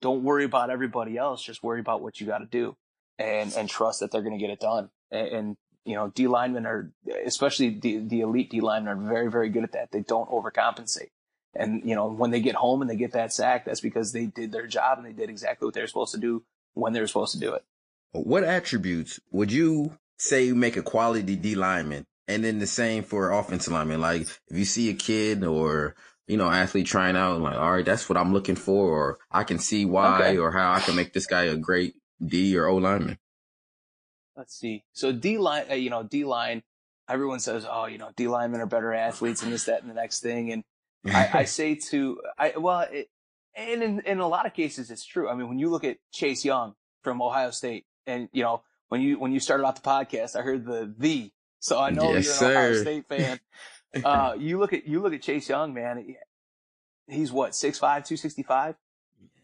Speaker 2: don't worry about everybody else. Just worry about what you got to do and, and trust that they're going to get it done. And, and, you know, D linemen are, especially the, the elite D linemen are very, very good at that. They don't overcompensate. And, you know, when they get home and they get that sack, that's because they did their job and they did exactly what they're supposed to do when they were supposed to do it.
Speaker 1: What attributes would you say make a quality D lineman? And then the same for offensive lineman. Like if you see a kid or you know, athlete trying out, like, all right, that's what I'm looking for, or I can see why, okay. or how I can make this guy a great D or O lineman.
Speaker 2: Let's see. So D line, uh, you know, D line, everyone says, oh, you know, D linemen are better athletes and this, that, and the next thing. And I, I [laughs] say to, I, well, it, and in, in a lot of cases, it's true. I mean, when you look at Chase Young from Ohio State and, you know, when you, when you started off the podcast, I heard the, the, so I know yes, you're an sir. Ohio State [laughs] fan. uh, you look at you look at Chase Young, man. He's what 6'5", 265?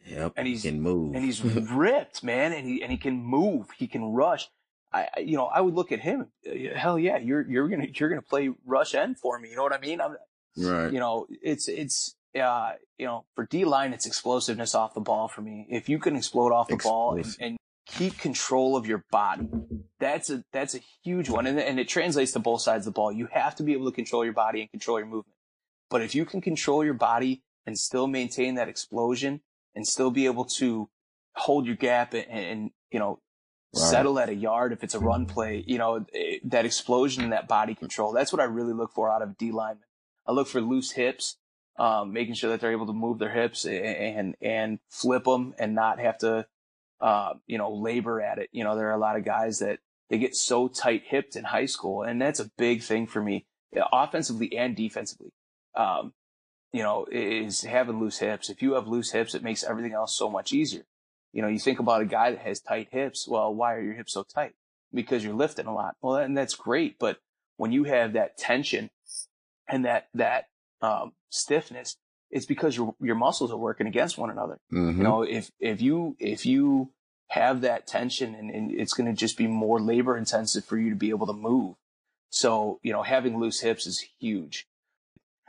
Speaker 1: Yep,
Speaker 2: and he's
Speaker 1: he can move,
Speaker 2: and he's [laughs] ripped, man, and he and he can move, he can rush. I, you know, I would look at him. Uh, hell yeah, you're you're gonna you're gonna play rush end for me. You know what I mean? I'm,
Speaker 1: right.
Speaker 2: You know, it's it's uh, you know, for D line, it's explosiveness off the ball for me. If you can explode off the Explosive. ball and, and, keep control of your body. That's a, that's a huge one. And, and it translates to both sides of the ball. You have to be able to control your body and control your movement. But if you can control your body and still maintain that explosion and still be able to hold your gap and, and you know, right. settle at a yard if it's a run play. You know, eh, that explosion and that body control. That's what I really look for out of D lineman. I look for loose hips, um, making sure that they're able to move their hips and and, flip them and not have to, uh, you know, labor at it. You know, there are a lot of guys that they get so tight hipped in high school, and that's a big thing for me, offensively and defensively. Um, you know, is having loose hips. If you have loose hips, it makes everything else so much easier. You know, you think about a guy that has tight hips. Well, why are your hips so tight? Because you're lifting a lot. Well, and that's great. But when you have that tension and that, that, um, stiffness, it's because your, your muscles are working against one another. Mm-hmm. You know, if, if you, if you have that tension and, and it's going to just be more labor intensive for you to be able to move. So, you know, having loose hips is huge.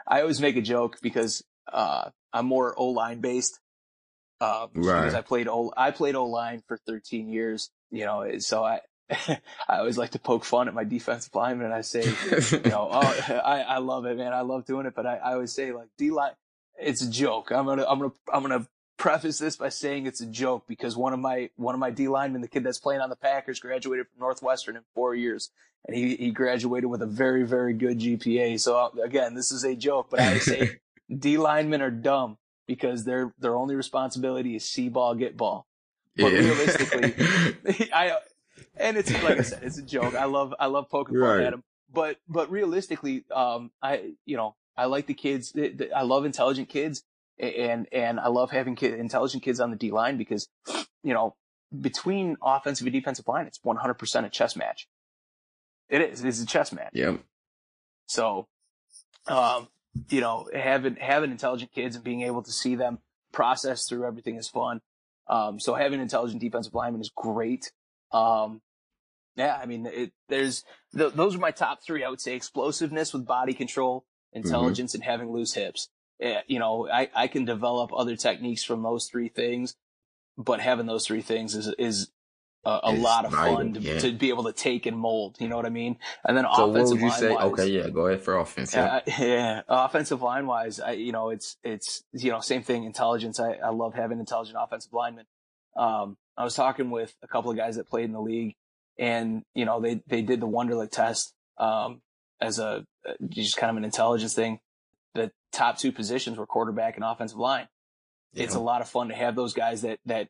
Speaker 2: I always make a joke because, uh, I'm more O line based. Um, right. because I played O, I played O line for 13 years, you know, so I, [laughs] I always like to poke fun at my defensive lineman and I say, you know, oh, [laughs] I, I love it, man. I love doing it. But I, I always say like D line, it's a joke. I'm going to, I'm going to, I'm going to preface this by saying it's a joke because one of my, one of my D linemen, the kid that's playing on the Packers graduated from Northwestern in four years and he, he graduated with a very, very good GPA. So again, this is a joke, but I say [laughs] D linemen are dumb because their their only responsibility is see ball, get ball. But yeah. realistically, I and it's like I said, it's a [laughs] joke. I love I love poking fun right. at him, but but realistically, um, I you know I like the kids. I love intelligent kids, and and I love having kid, intelligent kids on the D line because you know between offensive and defensive line, it's 100% a chess match. It is. It's a chess match.
Speaker 1: Yep.
Speaker 2: So, um, you know, having having intelligent kids and being able to see them process through everything is fun. Um, so having intelligent defensive lineman is great. Um, yeah, I mean, it, there's th- those are my top three. I would say explosiveness with body control, intelligence, mm-hmm. and having loose hips. Yeah, you know, I, I can develop other techniques from those three things, but having those three things is is a, a lot of fun to, yeah. to, be able to take and mold. You know what I mean? And then so offensive you say?
Speaker 1: Wise, okay, yeah, go ahead for offense.
Speaker 2: Yeah, uh, [laughs] yeah. Offensive line wise, I, you know, it's it's you know same thing. Intelligence. I, I love having intelligent offensive linemen. Um, I was talking with a couple of guys that played in the league, and you know they they did the Wonderlic test um, as a just kind of an intelligence thing. The top two positions were quarterback and offensive line. Yeah. It's a lot of fun to have those guys that that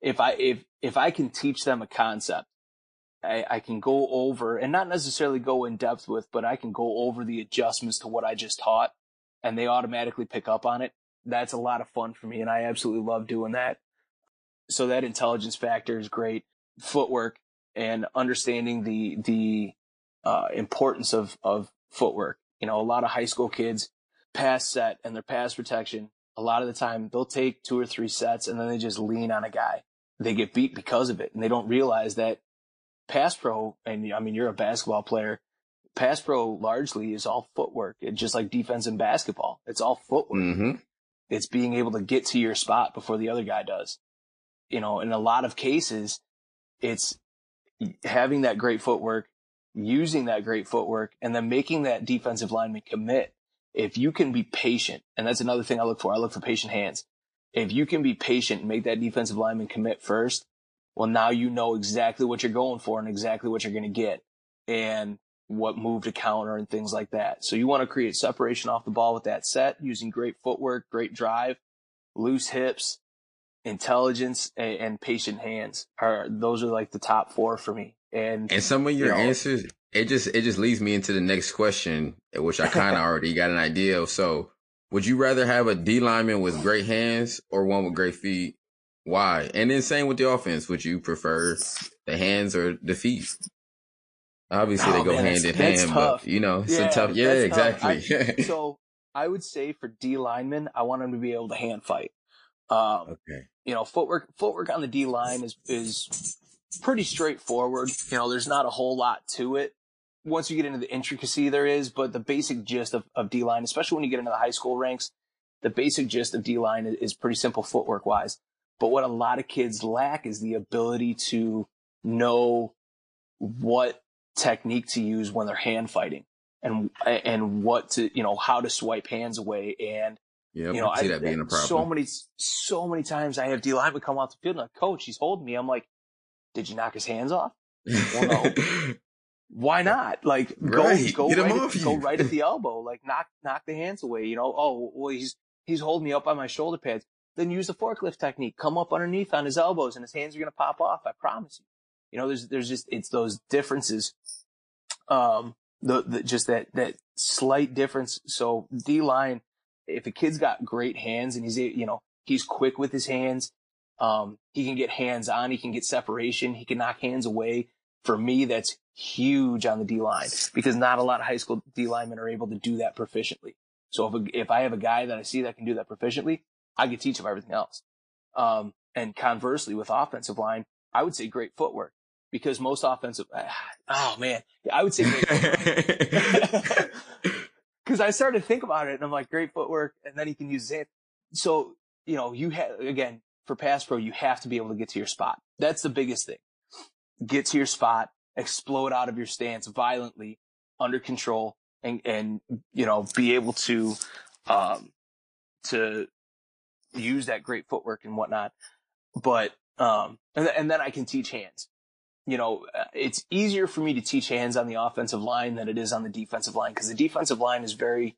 Speaker 2: if I if if I can teach them a concept, I, I can go over and not necessarily go in depth with, but I can go over the adjustments to what I just taught, and they automatically pick up on it. That's a lot of fun for me, and I absolutely love doing that. So that intelligence factor is great. Footwork and understanding the the uh, importance of of footwork. You know, a lot of high school kids pass set and their pass protection. A lot of the time, they'll take two or three sets and then they just lean on a guy they get beat because of it and they don't realize that pass pro and I mean you're a basketball player pass pro largely is all footwork it's just like defense in basketball it's all footwork mm-hmm. it's being able to get to your spot before the other guy does you know in a lot of cases it's having that great footwork using that great footwork and then making that defensive lineman commit if you can be patient and that's another thing I look for I look for patient hands if you can be patient and make that defensive lineman commit first, well, now you know exactly what you're going for and exactly what you're going to get and what move to counter and things like that. So you want to create separation off the ball with that set using great footwork, great drive, loose hips, intelligence and, and patient hands are those are like the top four for me. And
Speaker 1: and some of your you know, answers, it just it just leads me into the next question, which I kind of [laughs] already got an idea of. So would you rather have a D lineman with great hands or one with great feet? Why? And then same with the offense. Would you prefer the hands or the feet? Obviously, oh, they go man, hand in hand, tough. but you know, it's yeah, a tough. Yeah, exactly.
Speaker 2: I, [laughs] so I would say for D linemen, I want them to be able to hand fight. Um, okay. You know, footwork footwork on the D line is is pretty straightforward. You know, there's not a whole lot to it once you get into the intricacy there is, but the basic gist of, of D line, especially when you get into the high school ranks, the basic gist of D line is, is pretty simple footwork wise. But what a lot of kids lack is the ability to know what technique to use when they're hand fighting and and what to you know how to swipe hands away and
Speaker 1: Yeah,
Speaker 2: you know,
Speaker 1: I see
Speaker 2: I,
Speaker 1: that being a problem.
Speaker 2: So many, so many times I have D linemen come off the field and like, coach, he's holding me. I'm like, did you knock his hands off? Well, no. [laughs] Why not? Like,
Speaker 1: Right.
Speaker 2: go,
Speaker 1: Get
Speaker 2: go,
Speaker 1: him
Speaker 2: right at, go right at the [laughs] elbow. Like, knock, knock the hands away. You know, oh, well, he's, he's holding me up by my shoulder pads. Then use the forklift technique. Come up underneath on his elbows and his hands are going to pop off. I promise you. You know, there's, there's just, it's those differences. Um, the, the, just that, that slight difference. So D line, if a kid's got great hands and he's, you know, he's quick with his hands, um, he can get hands on, he can get separation, he can knock hands away. For me, that's huge on the D line because not a lot of high school D linemen are able to do that proficiently. So if, a, if I have a guy that I see that can do that proficiently, I could teach him everything else. Um, and conversely with offensive line, I would say great footwork because most offensive, oh man, I would say great footwork. [laughs] [laughs] Cause I started to think about it and I'm like, great footwork. And then he can use hand. So, you know, you have, again, for pass pro, you have to be able to get to your spot. That's the biggest thing. Get to your spot, explode out of your stance violently, under control, and, and, you know, be able to, um, to use that great footwork and whatnot. But, um, and, and then I can teach hands. You know, uh, it's easier for me to teach hands on the offensive line than it is on the defensive line because the defensive line is very,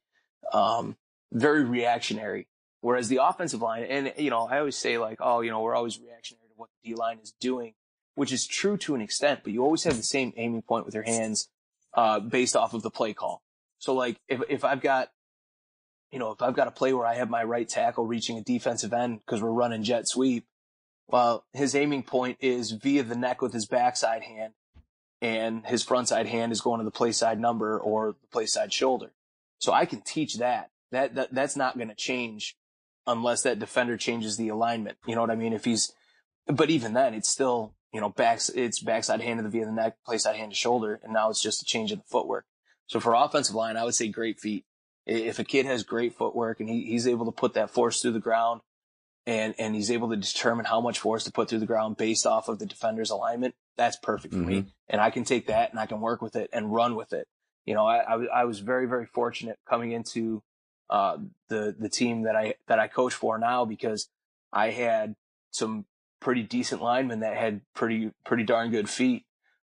Speaker 2: um, very reactionary. Whereas the offensive line, and you know, I always say like, oh, you know, we're always reactionary to what the D line is doing, which is true to an extent, but you always have the same aiming point with your hands, uh, based off of the play call. So like, if, if I've got, you know, if I've got a play where I have my right tackle reaching a defensive end because we're running jet sweep, well, his aiming point is via the neck with his backside hand and his front side hand is going to the play side number or the play side shoulder. So I can teach that. That, that that's not going to change unless that defender changes the alignment. You know what I mean? If he's, but even then, it's still, you know, backs, it's backside hand to the via the neck, play side hand to shoulder. And now it's just a change in the footwork. So for offensive line, I would say great feet. If a kid has great footwork and he, he's able to put that force through the ground and, and he's able to determine how much force to put through the ground based off of the defender's alignment, that's perfect for me. And I can take that and I can work with it and run with it. You know, I, I, was- I was very, very fortunate coming into, uh, the, the team that I, that I coach for now because I had some pretty decent linemen that had pretty, pretty darn good feet.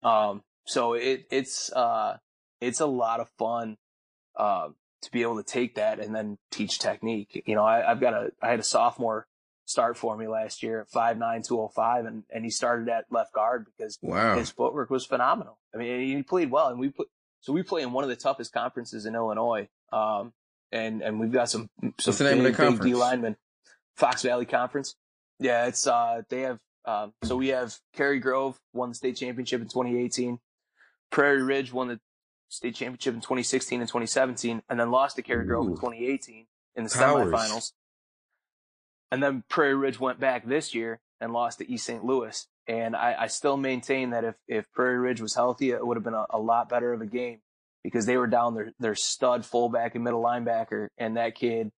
Speaker 2: Um, so it, it's, uh, it's a lot of fun, uh, to be able to take that and then teach technique. You know, I, I've got a, I had a sophomore start for me last year at five nine two oh five, and, and he started at left guard because
Speaker 1: wow.
Speaker 2: his footwork was phenomenal. I mean, he played well, and we put so we play in one of the toughest conferences in Illinois. Um, and and we've got some some
Speaker 1: the name of the
Speaker 2: big, big D linemen. Fox Valley Conference. Yeah, it's uh they have um so we have Cary Grove won the state championship in 2018. Prairie Ridge won the state championship in 2016 and 2017, and then lost to Cary Grove in 2018 in the
Speaker 1: Powers.
Speaker 2: semifinals. And then Prairie Ridge went back this year and lost to East St. Louis. And I, I still maintain that if, if Prairie Ridge was healthy, it would have been a, a lot better of a game because they were down their, their stud fullback and middle linebacker. And that kid,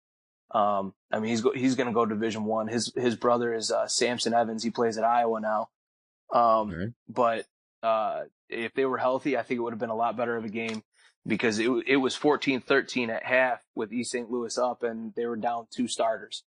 Speaker 2: um, I mean, he's go, he's going to go division one. His, his brother is, uh, Samson Evans. He plays at Iowa now. Um,
Speaker 1: Okay.
Speaker 2: but, uh, if they were healthy, I think it would have been a lot better of a game because it, it was 14-13 at half with East St. Louis up and they were down two starters.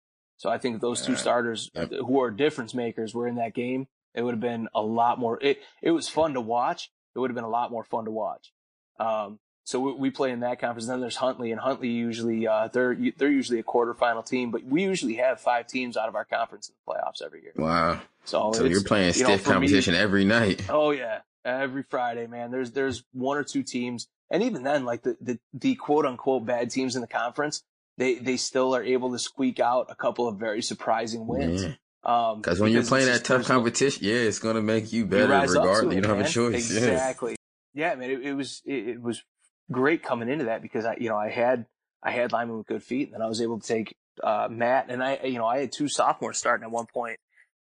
Speaker 2: So I think those two starters
Speaker 1: Yep.
Speaker 2: who are difference makers were in that game, it would have been a lot more. It it was fun to watch. It would have been a lot more fun to watch. Um, so we, we play in that conference. Then there's Huntley, and Huntley usually uh, they're they're usually a quarterfinal team, but we usually have five teams out of our conference in the playoffs every year.
Speaker 1: Wow.
Speaker 2: So,
Speaker 1: So you're playing
Speaker 2: you know,
Speaker 1: stiff
Speaker 2: me-
Speaker 1: competition every night.
Speaker 2: Oh yeah, every Friday, man. There's there's one or two teams, and even then, like the the, the quote unquote bad teams in the conference, they they still are able to squeak out a couple of very surprising wins.
Speaker 1: Yeah.
Speaker 2: Um,
Speaker 1: Because when you're playing that tough competition, yeah, it's gonna make you
Speaker 2: you
Speaker 1: better
Speaker 2: to
Speaker 1: regardless.
Speaker 2: it,
Speaker 1: You don't have a choice. [laughs]
Speaker 2: Exactly. Yeah, man. It, it was it, it was great coming into that because I you know I had I had linemen with good feet, and then I was able to take uh, Matt and I you know I had two sophomores starting at one point,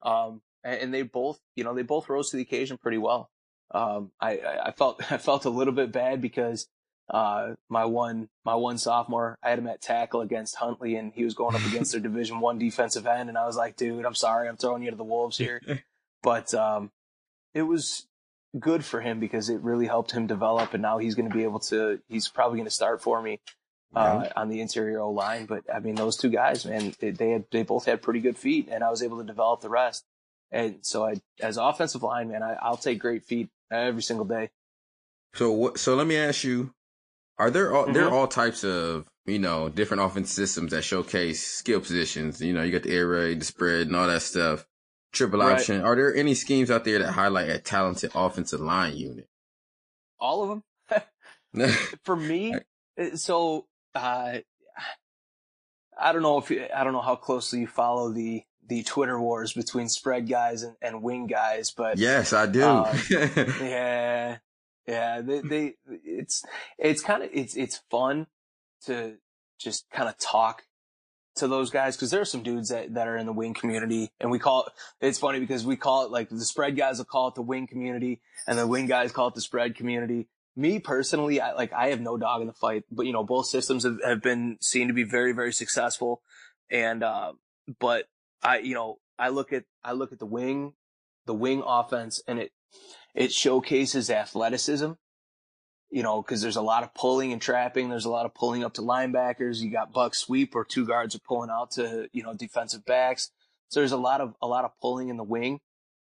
Speaker 2: um, and, and they both you know they both rose to the occasion pretty well. Um, I, I I felt [laughs] I felt a little bit bad because uh, my one my one sophomore I had him at tackle against Huntley, and he was going up against their [laughs] Division One defensive end, and I was like, dude, I'm sorry, I'm throwing you to the wolves here, [laughs] but um, it was good for him because it really helped him develop and now he's going to be able to he's probably going to start for me uh, on the interior O line. But I mean, those two guys, man, they, they had they both had pretty good feet, and I was able to develop the rest. And so, I as offensive line, man, I, I'll take great feet every single day.
Speaker 1: So what? So let me ask you: Are there all, mm-hmm. there are all types of you know different offense systems that showcase skill positions? You know, you got the air raid, the spread, and all that stuff. Triple right. option. Are there any schemes out there that highlight a talented offensive line unit?
Speaker 2: All of them. [laughs] [laughs] For me, uh, so uh, I don't know if you, I don't know how closely you follow the the Twitter wars between spread guys and, and wing guys, but
Speaker 1: yes, I do.
Speaker 2: um, [laughs] yeah, yeah, they, they it's it's kind of it's it's fun to just kind of talk to those guys because there are some dudes that, that are in the wing community and we call it it's funny because we call it like the spread guys will call it the wing community and the wing guys call it the spread community me personally, I like, I have no dog in the fight, but you know, both systems have, have been seen to be very, very successful. And, uh, but I, you know, I look at, I look at the wing, the wing offense and it, it showcases athleticism, you know, cause there's a lot of pulling and trapping. There's a lot of pulling up to linebackers. You got buck sweep or two guards are pulling out to, you know, defensive backs. So there's a lot of, a lot of pulling in the wing.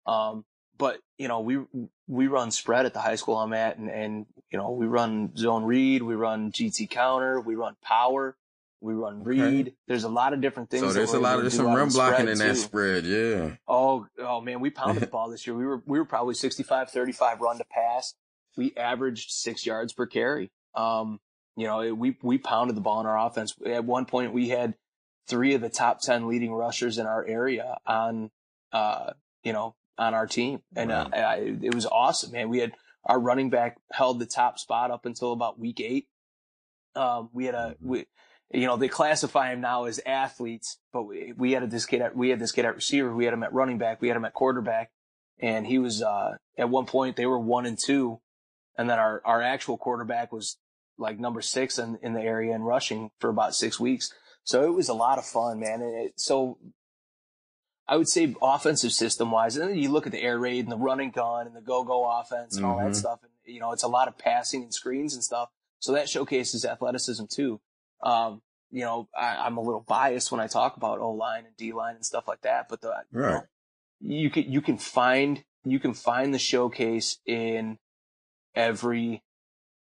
Speaker 2: Um, but you know, we we run spread at the high school I'm at, and and you know, we run zone read, we run GT counter, we run power, we run read. Okay. There's a lot of different things.
Speaker 1: So there's a lot of there's some run blocking in that spread, yeah.
Speaker 2: Oh, oh man, we pounded the [laughs] ball this year. We were we were probably 65 35 run to pass. We averaged six yards per carry. Um, you know, it, we we pounded the ball in our offense. At one point, we had three of the top ten leading rushers in our area on, uh, you know, on our team, and uh, I, it was awesome, man. We had our running back held the top spot up until about week eight. Um, we had a mm-hmm. we, you know, they classify him now as athletes, but we, we had this kid at we had this kid at receiver, we had him at running back, we had him at quarterback, and he was uh, at one point they were one and two, and then our our actual quarterback was like number six in in the area and rushing for about six weeks. So it was a lot of fun, man. And it, so I would say offensive system wise, and then you look at the air raid and the running gun and the go go offense and mm-hmm. all that mm-hmm. stuff. And, you know, it's a lot of passing and screens and stuff. So that showcases athleticism too. Um, you know, I, am a little biased when I talk about O line and D line and stuff like that, but the, right. you, know, you can, you can find, you can find the showcase in every,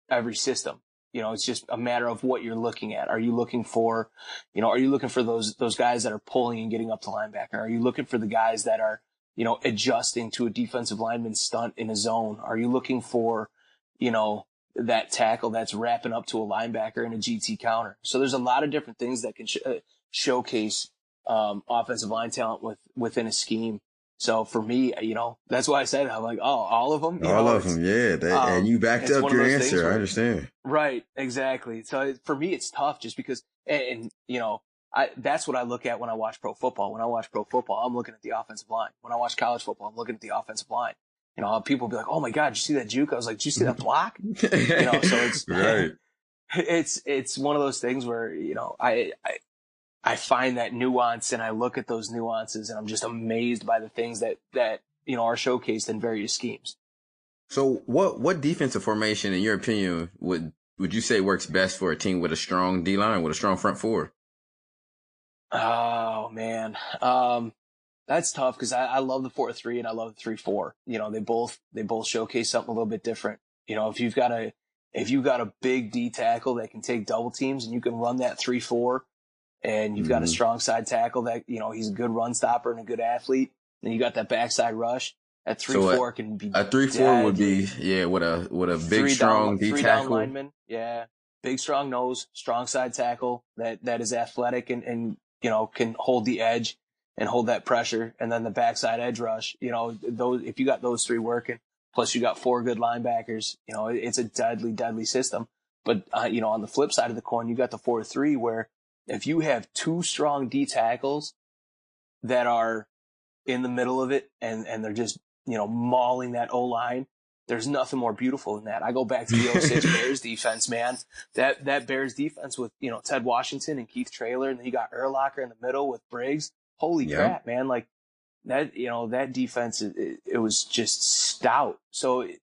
Speaker 2: every system. You know, it's just a matter of what you're looking at. Are you looking for, you know, are you looking for those, those guys that are pulling and getting up to linebacker? Are you looking for the guys that are, you know, adjusting to a defensive lineman stunt in a zone? Are you looking for, you know, that tackle that's wrapping up to a linebacker in a GT counter? So there's a lot of different things that can sh- uh, showcase, um, offensive line talent with, within a scheme. So for me, you know, that's why I said I'm like, oh, all of them.
Speaker 1: all know, of them, yeah. They, um, and you backed up your answer. Where, I understand.
Speaker 2: Right, exactly. So for me, it's tough just because, and, and, you know, I that's what I look at when I watch pro football. When I watch pro football, I'm looking at the offensive line. When I watch college football, I'm looking at the offensive line. You know, people be like, "Oh my god, did you see that juke?" I was like, "Did you see that block?" [laughs] you know, so it's right. [laughs] It's it's one of those things where you know I, I I find that nuance and I look at those nuances and I'm just amazed by the things that, that, you know, are showcased in various schemes.
Speaker 1: So what, what defensive formation in your opinion would, would you say works best for a team with a strong D line, with a strong front four?
Speaker 2: Oh man. Um, that's tough because I, I love the four three and I love the three four. You know, they both they both showcase something a little bit different. You know, if you've got a if you've got a big D tackle that can take double teams and you can run that three four and you've mm-hmm. got a mm-hmm. strong side tackle that, you know, he's a good run stopper and a good athlete. Then you got that backside rush. At three so four a, can be
Speaker 1: a three four would be yeah with a with a big three strong
Speaker 2: down,
Speaker 1: D tackle
Speaker 2: lineman yeah big strong nose strong side tackle that that is athletic and and you know can hold the edge and hold that pressure and then the backside edge rush you know those if you got those three working plus you got four good linebackers you know it's a deadly deadly system but uh, you know on the flip side of the coin you got the four three where if you have two strong D tackles that are in the middle of it and, and they're just, you know, mauling that O line, there's nothing more beautiful than that. I go back to the [laughs] 06 Bears defense, man. That, that Bears defense with, you know, Ted Washington and Keith Traylor, and then you got Urlacher in the middle with Briggs. Holy crap, man. Like that, you know, that defense, it, it was just stout. So it,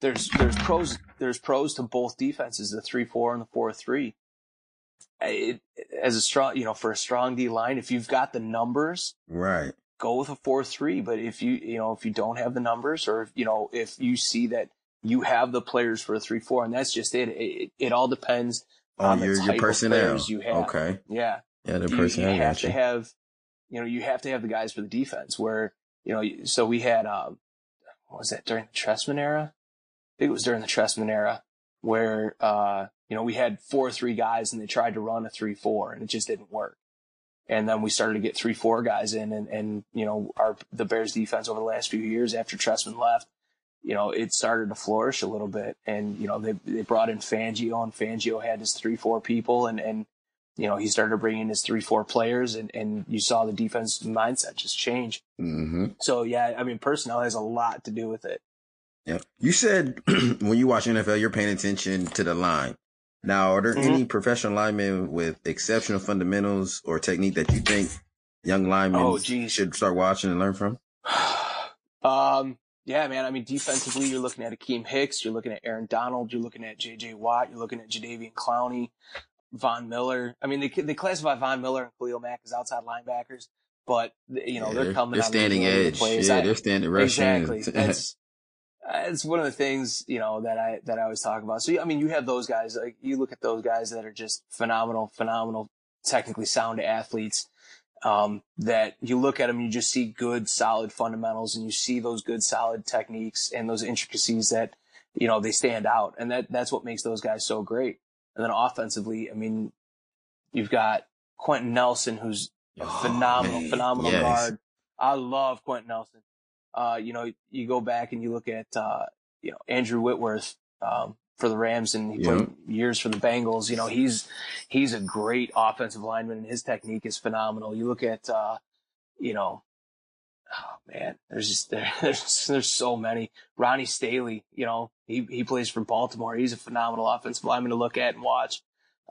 Speaker 2: there's, there's pros, there's pros to both defenses, the 3-4 and the 4-3. it, as a strong, you know, for a strong D line, if you've got the numbers,
Speaker 1: right,
Speaker 2: go with a four three. But if you, you know, if you don't have the numbers, or you know, if you see that you have the players for a three four, and that's just it. It, it all depends oh, on,
Speaker 1: on your, your personnel.
Speaker 2: you have.
Speaker 1: Okay.
Speaker 2: Yeah.
Speaker 1: Yeah, the personnel.
Speaker 2: You, you have to have, you know, you have to have the guys for the defense. Where you know, so we had, um, what was that during the Trestman era? I think it was during the Trestman era where, uh, you know, we had four three guys and they tried to run a three four and it just didn't work. And then we started to get three four guys in, and and you know, our the Bears defense over the last few years after Trestman left, you know, it started to flourish a little bit. And you know, they they brought in Fangio, and Fangio had his three four people, and and you know, he started bringing his three, four players and, and you saw the defense mindset just change.
Speaker 1: Mm-hmm.
Speaker 2: So yeah, I mean, personnel has a lot to do with it.
Speaker 1: Yeah. You said [clears throat] when you watch NFL, you're paying attention to the line. Now, are there mm-hmm. any professional linemen with exceptional fundamentals or technique that you think young linemen oh, should start watching and learn from? [sighs]
Speaker 2: um, yeah, man. I mean, defensively, you're looking at Akiem Hicks, you're looking at Aaron Donald, you're looking at J.J. Watt, you're looking at Jadeveon Clowney, Von Miller. I mean, they they classify Von Miller and Khalil Mack as outside linebackers, but you know yeah, they're coming.
Speaker 1: They're standing edge. Yeah, they're standing rushing.
Speaker 2: Exactly. [laughs] That's it's one of the things you know that I that I always talk about. So I mean, you have those guys. Like you look at those guys that are just phenomenal, phenomenal, technically sound athletes. Um, that you look at them, you just see good, solid fundamentals, and you see those good, solid techniques and those intricacies that you know they stand out, and that that's what makes those guys so great. And then offensively, I mean, you've got Quenton Nelson, who's a oh, phenomenal, man. phenomenal yes. guard. I love Quenton Nelson. Uh, you know, you go back and you look at, uh, you know, Andrew Whitworth, um, for the Rams and he yep. played years for the Bengals. You know, he's, he's a great offensive lineman and his technique is phenomenal. You look at, uh, you know, oh man, there's just, there, [laughs] there's, there's so many. Ronnie Stanley, you know, he, he plays for Baltimore. He's a phenomenal offensive lineman to look at and watch.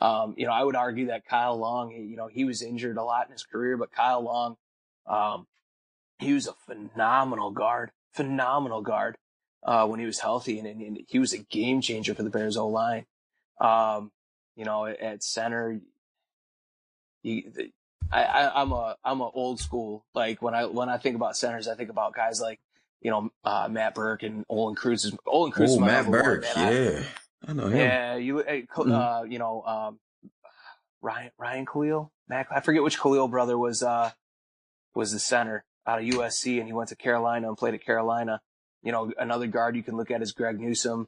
Speaker 2: Um, you know, I would argue that Kyle Long, you know, he was injured a lot in his career, but Kyle Long, um, he was a phenomenal guard, phenomenal guard, uh, when he was healthy and, and, he was a game changer for the Bears O line. Um, you know, at center, he, the, I, I, am a, I'm a old school. Like when I, when I think about centers, I think about guys like, you know, uh, Matt Birk and Olin Kreutz. is Olin Kreutz. Oh,
Speaker 1: Matt Birk, One, yeah. I, I, know him.
Speaker 2: Yeah. You, uh, mm-hmm. you know, um, Ryan, Ryan Kalil, Mac, I forget which Kalil brother was, uh, was the center out of USC and he went to Carolina and played at Carolina. You know, another guard you can look at is Greg Newsome.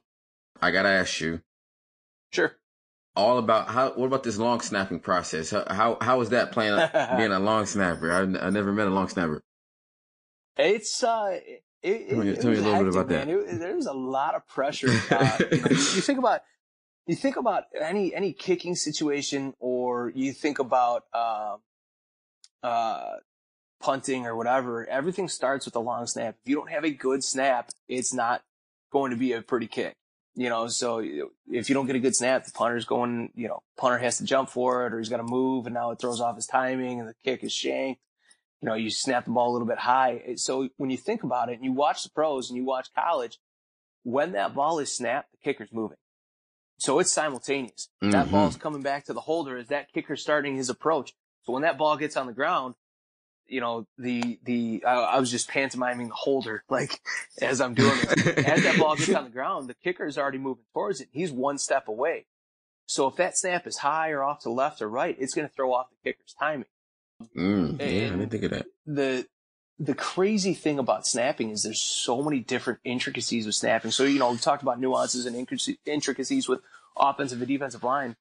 Speaker 1: I gotta ask you.
Speaker 2: Sure.
Speaker 1: All about how? What about this long snapping process? How how, how is that playing [laughs] being a long snapper? I, I never met a long snapper.
Speaker 2: It's uh, it,
Speaker 1: tell me, it tell me a little hectic, bit about
Speaker 2: man. that. It, there's a lot of pressure. [laughs] Uh, you, know, you think about you think about any any kicking situation, or you think about uh, uh, punting or whatever, everything starts with a long snap. If you don't have a good snap, it's not going to be a pretty kick. You know, so if you don't get a good snap, the punter's going, you know, punter has to jump for it or he's got to move and now it throws off his timing and the kick is shanked. You know, you snap the ball a little bit high. So when you think about it and you watch the pros and you watch college, when that ball is snapped, the kicker's moving. So it's simultaneous. Mm-hmm. That ball's coming back to the holder as that kicker starting his approach. So when that ball gets on the ground, you know, the, the, I, I was just pantomiming the holder, [laughs] like, as I'm doing it. as that ball gets on the ground, the kicker is already moving towards it. He's one step away. So if that snap is high or off to left or right, it's going to throw off the kicker's timing.
Speaker 1: Mm, yeah, I didn't think of that.
Speaker 2: The, the crazy thing about snapping is there's so many different intricacies with snapping. So, you know, we talked about nuances and intricacies with offensive and defensive line.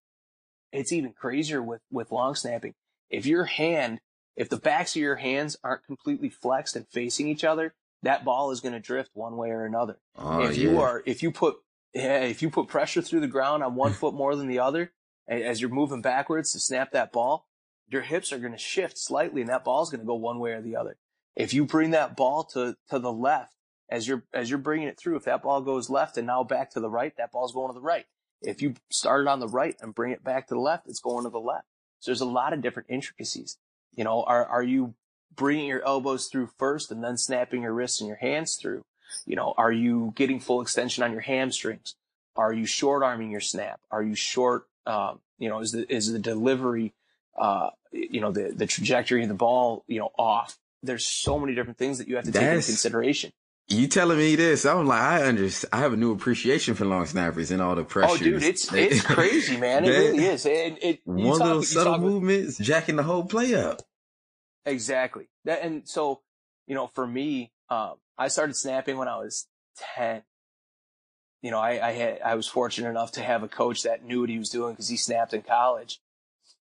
Speaker 2: It's even crazier with, with long snapping. If your hand if the backs of your hands aren't completely flexed and facing each other, that ball is going to drift one way or another.
Speaker 1: Oh,
Speaker 2: if
Speaker 1: yeah.
Speaker 2: you are, if you put, yeah, if you put pressure through the ground on one [laughs] foot more than the other, as you're moving backwards to snap that ball, your hips are going to shift slightly and that ball is going to go one way or the other. If you bring that ball to, to the left as you're, as you're bringing it through, if that ball goes left and now back to the right, that ball's going to the right. If you start it on the right and bring it back to the left, it's going to the left. So there's a lot of different intricacies. You know, are, are you bringing your elbows through first and then snapping your wrists and your hands through? You know, are you getting full extension on your hamstrings? Are you short arming your snap? Are you short Um, you know, is the is the delivery, uh, you know, the the trajectory of the ball, you know, off. There's so many different things that you have to take into consideration.
Speaker 1: You telling me this? I'm like, I understand. I have a new appreciation for long snappers and all the pressure. Oh,
Speaker 2: dude, it's it's [laughs] crazy, man. It really is. And it,
Speaker 1: one talk, little subtle movements, jacking the whole play up.
Speaker 2: Exactly. That, and so, you know, for me, um, I started snapping when I was ten. You know, I, I had I was fortunate enough to have a coach that knew what he was doing because he snapped in college,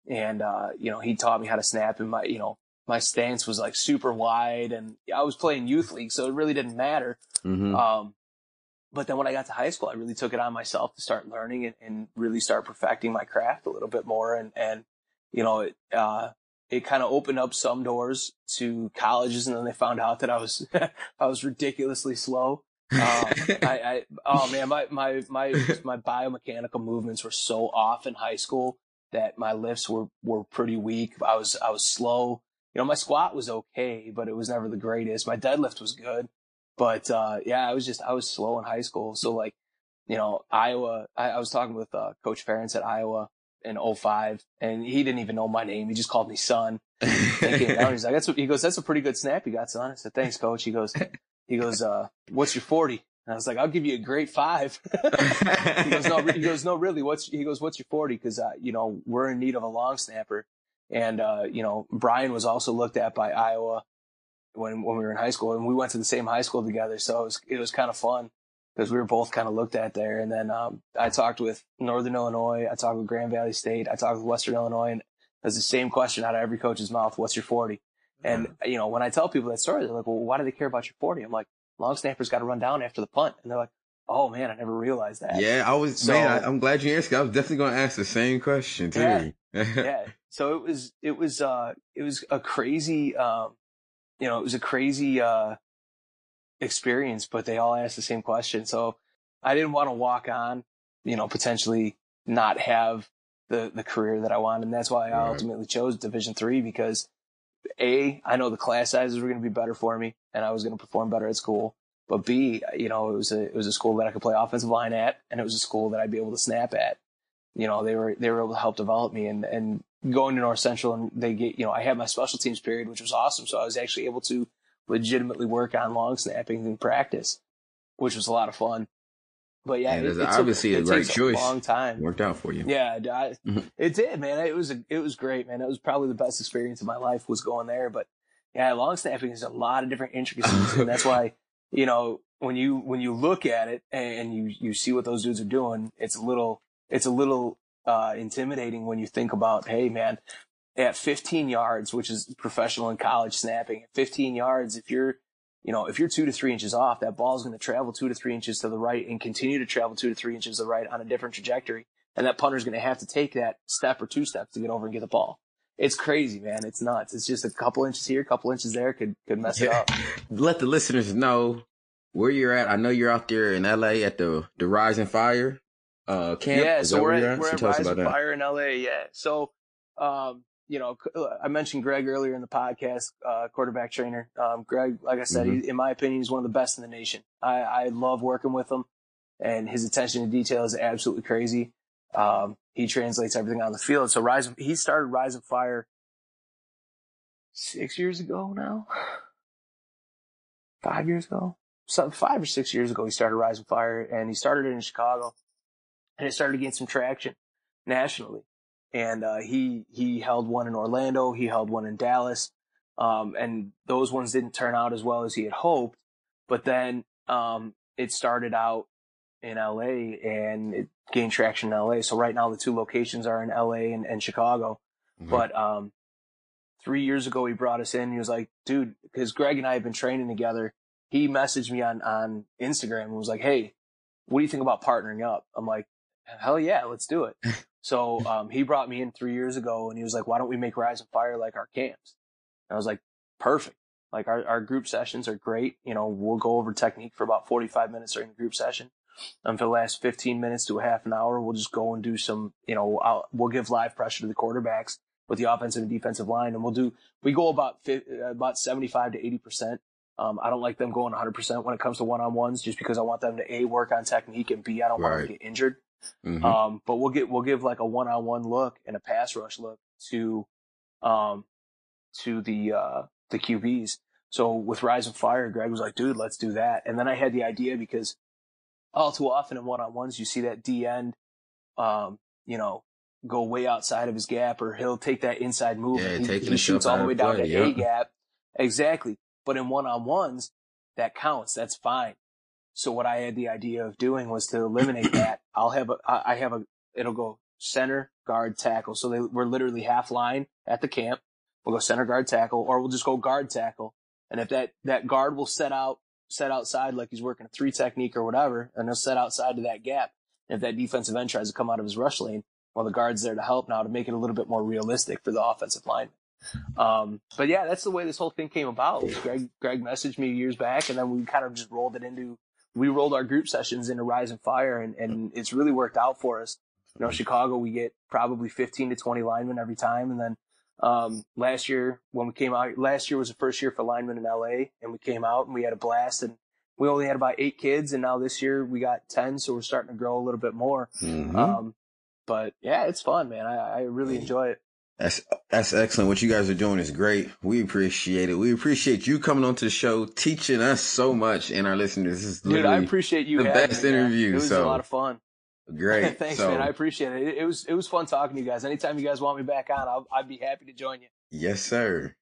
Speaker 2: and uh, you know, he taught me how to snap. And my, you know, my stance was like super wide and I was playing youth league, so it really didn't matter. Mm-hmm. Um, but then when I got to high school, I really took it on myself to start learning and, and really start perfecting my craft a little bit more. And, and, you know, it, uh, it kind of opened up some doors to colleges and then they found out that I was, [laughs] I was ridiculously slow. um, [laughs] I, I, oh man, my, my, my, my biomechanical movements were so off in high school that my lifts were, were pretty weak. I was, I was slow you know, my squat was okay, but it was never the greatest. My deadlift was good, but, uh, yeah, I was just, I was slow in high school. So like, you know, Iowa, I, I was talking with, uh, Coach Ferentz at Iowa in 05 and he didn't even know my name. He just called me son. he he's like, that's what, he goes, that's a pretty good snap you got, son. I said, thanks, coach. He goes, he goes, uh, what's your 40? And I was like, I'll give you a great five. [laughs] he goes, no, he goes, no, really, what's, he goes, what's your 40? Cause, uh, you know, we're in need of a long snapper. And, uh, you know, Brian was also looked at by Iowa when, when we were in high school and we went to the same high school together. So it was, it was kind of fun because we were both kind of looked at there. And then, um, I talked with Northern Illinois. I talked with Grand Valley State. I talked with Western Illinois and there's the same question out of every coach's mouth. What's your 40? And, you know, when I tell people that story, they're like, well, why do they care about your 40? I'm like, long snappers got to run down after the punt. And they're like, oh man, I never realized that.
Speaker 1: Yeah, I was, so, man, I, am glad you asked. I was definitely going to ask the same question too.
Speaker 2: Yeah, [laughs] yeah. So it was, it was, uh, it was a crazy, um, you know, it was a crazy, uh, experience, but they all asked the same question. So I didn't want to walk on, you know, potentially not have the, the career that I wanted. And that's why I right. ultimately chose division three because a, I know the class sizes were going to be better for me and I was going to perform better at school. But B, you know, it was a, it was a school that I could play offensive line at and it was a school that I'd be able to snap at. You know, they were, they were able to help develop me and, and going to North Central and they get, you know, I had my special teams period, which was awesome. So I was actually able to legitimately work on long snapping in practice, which was a lot of fun. But yeah,
Speaker 1: it, it obviously took, a great choice. A
Speaker 2: long time
Speaker 1: worked out for you.
Speaker 2: Yeah, I, mm-hmm. it did, man. It was a, it was great, man. It was probably the best experience of my life was going there. But yeah, long snapping is a lot of different intricacies, and that's why [laughs] you know when you when you look at it and you you see what those dudes are doing, it's a little it's a little uh, intimidating when you think about, hey man, at 15 yards, which is professional in college snapping, at 15 yards, if you're, you know, if you're two to three inches off, that ball is going to travel two to three inches to the right and continue to travel two to three inches to the right on a different trajectory. And that punter is going to have to take that step or two steps to get over and get the ball. It's crazy, man. It's nuts. It's just a couple inches here, a couple inches there could, could mess it up. [laughs]
Speaker 1: Let the listeners know where you're at. I know you're out there in LA at the, the Rising Fire uh, camp?
Speaker 2: Yeah, so we're at, we're so at Rise Fire in LA. Yeah. So, um, you know, I mentioned Greg earlier in the podcast, uh, quarterback trainer. Um, Greg, like I said, mm-hmm. he, in my opinion, he's one of the best in the nation. I, I love working with him and his attention to detail is absolutely crazy. Um, he translates everything on the field. So Rise, he started Rise of Fire six years ago now, [sighs] five years ago, so five or six years ago, he started Rise of Fire and he started it in Chicago and it started to gain some traction nationally. And uh, he he held one in Orlando, he held one in Dallas, um, and those ones didn't turn out as well as he had hoped. But then um, it started out in LA and it gained traction in LA. So right now the two locations are in LA and, and Chicago. Mm-hmm. But um, three years ago he brought us in. He was like, dude, because Greg and I have been training together. He messaged me on on Instagram and was like, hey, what do you think about partnering up? I'm like, hell yeah, let's do it. [laughs] so um, he brought me in three years ago and he was like, why don't we make Rise and Fire like our camps? And I was like, perfect. Like our, our group sessions are great. You know, we'll go over technique for about 45 minutes during the group session. And for the last 15 minutes to a half an hour, we'll just go and do some, you know, I'll, we'll give live pressure to the quarterbacks with the offensive and defensive line. And we'll do, we go about, about 75 to 80%. Um, I don't like them going 100% when it comes to one on ones just because I want them to A, work on technique and B, I don't right. want them to get injured. Mm-hmm. Um, but we'll get we'll give like a one on one look and a pass rush look to um to the uh the QBs. So with Rise and Fire, Greg was like, dude, let's do that. And then I had the idea because all too often in one on ones you see that D end um, you know, go way outside of his gap or he'll take that inside move yeah, and he, he shoots all the way down play, to yeah. A gap. Exactly. But in one on ones, that counts. That's fine. So what I had the idea of doing was to eliminate that. [clears throat] I'll have a, I have a, it'll go center, guard, tackle. So they, we're literally half line at the camp. We'll go center, guard, tackle, or we'll just go guard, tackle. And if that, that guard will set out, set outside like he's working a three technique or whatever, and he'll set outside to that gap. And if that defensive end tries to come out of his rush lane, well, the guard's there to help now to make it a little bit more realistic for the offensive line. Um, but yeah, that's the way this whole thing came about. Greg, Greg messaged me years back and then we kind of just rolled it into, we rolled our group sessions into Rise and Fire and, and it's really worked out for us. You know, Chicago, we get probably 15 to 20 linemen every time. And then, um, last year when we came out, last year was the first year for linemen in LA and we came out and we had a blast and we only had about eight kids and now this year we got 10. So we're starting to grow a little bit more. Mm-hmm. Um, but yeah, it's fun, man. I, I really enjoy it.
Speaker 1: That's that's excellent. What you guys are doing is great. We appreciate it. We appreciate you coming onto the show, teaching us so much, and our listeners. This is
Speaker 2: Dude, I appreciate you.
Speaker 1: The best
Speaker 2: me,
Speaker 1: interview.
Speaker 2: Man. It was
Speaker 1: so.
Speaker 2: a lot of fun. [laughs]
Speaker 1: Great. [laughs]
Speaker 2: Thanks,
Speaker 1: so,
Speaker 2: man. I appreciate it. it. it. was it was fun talking to you guys. Anytime you guys want me back on, I'll, I'd be happy to join you.
Speaker 1: Yes, sir.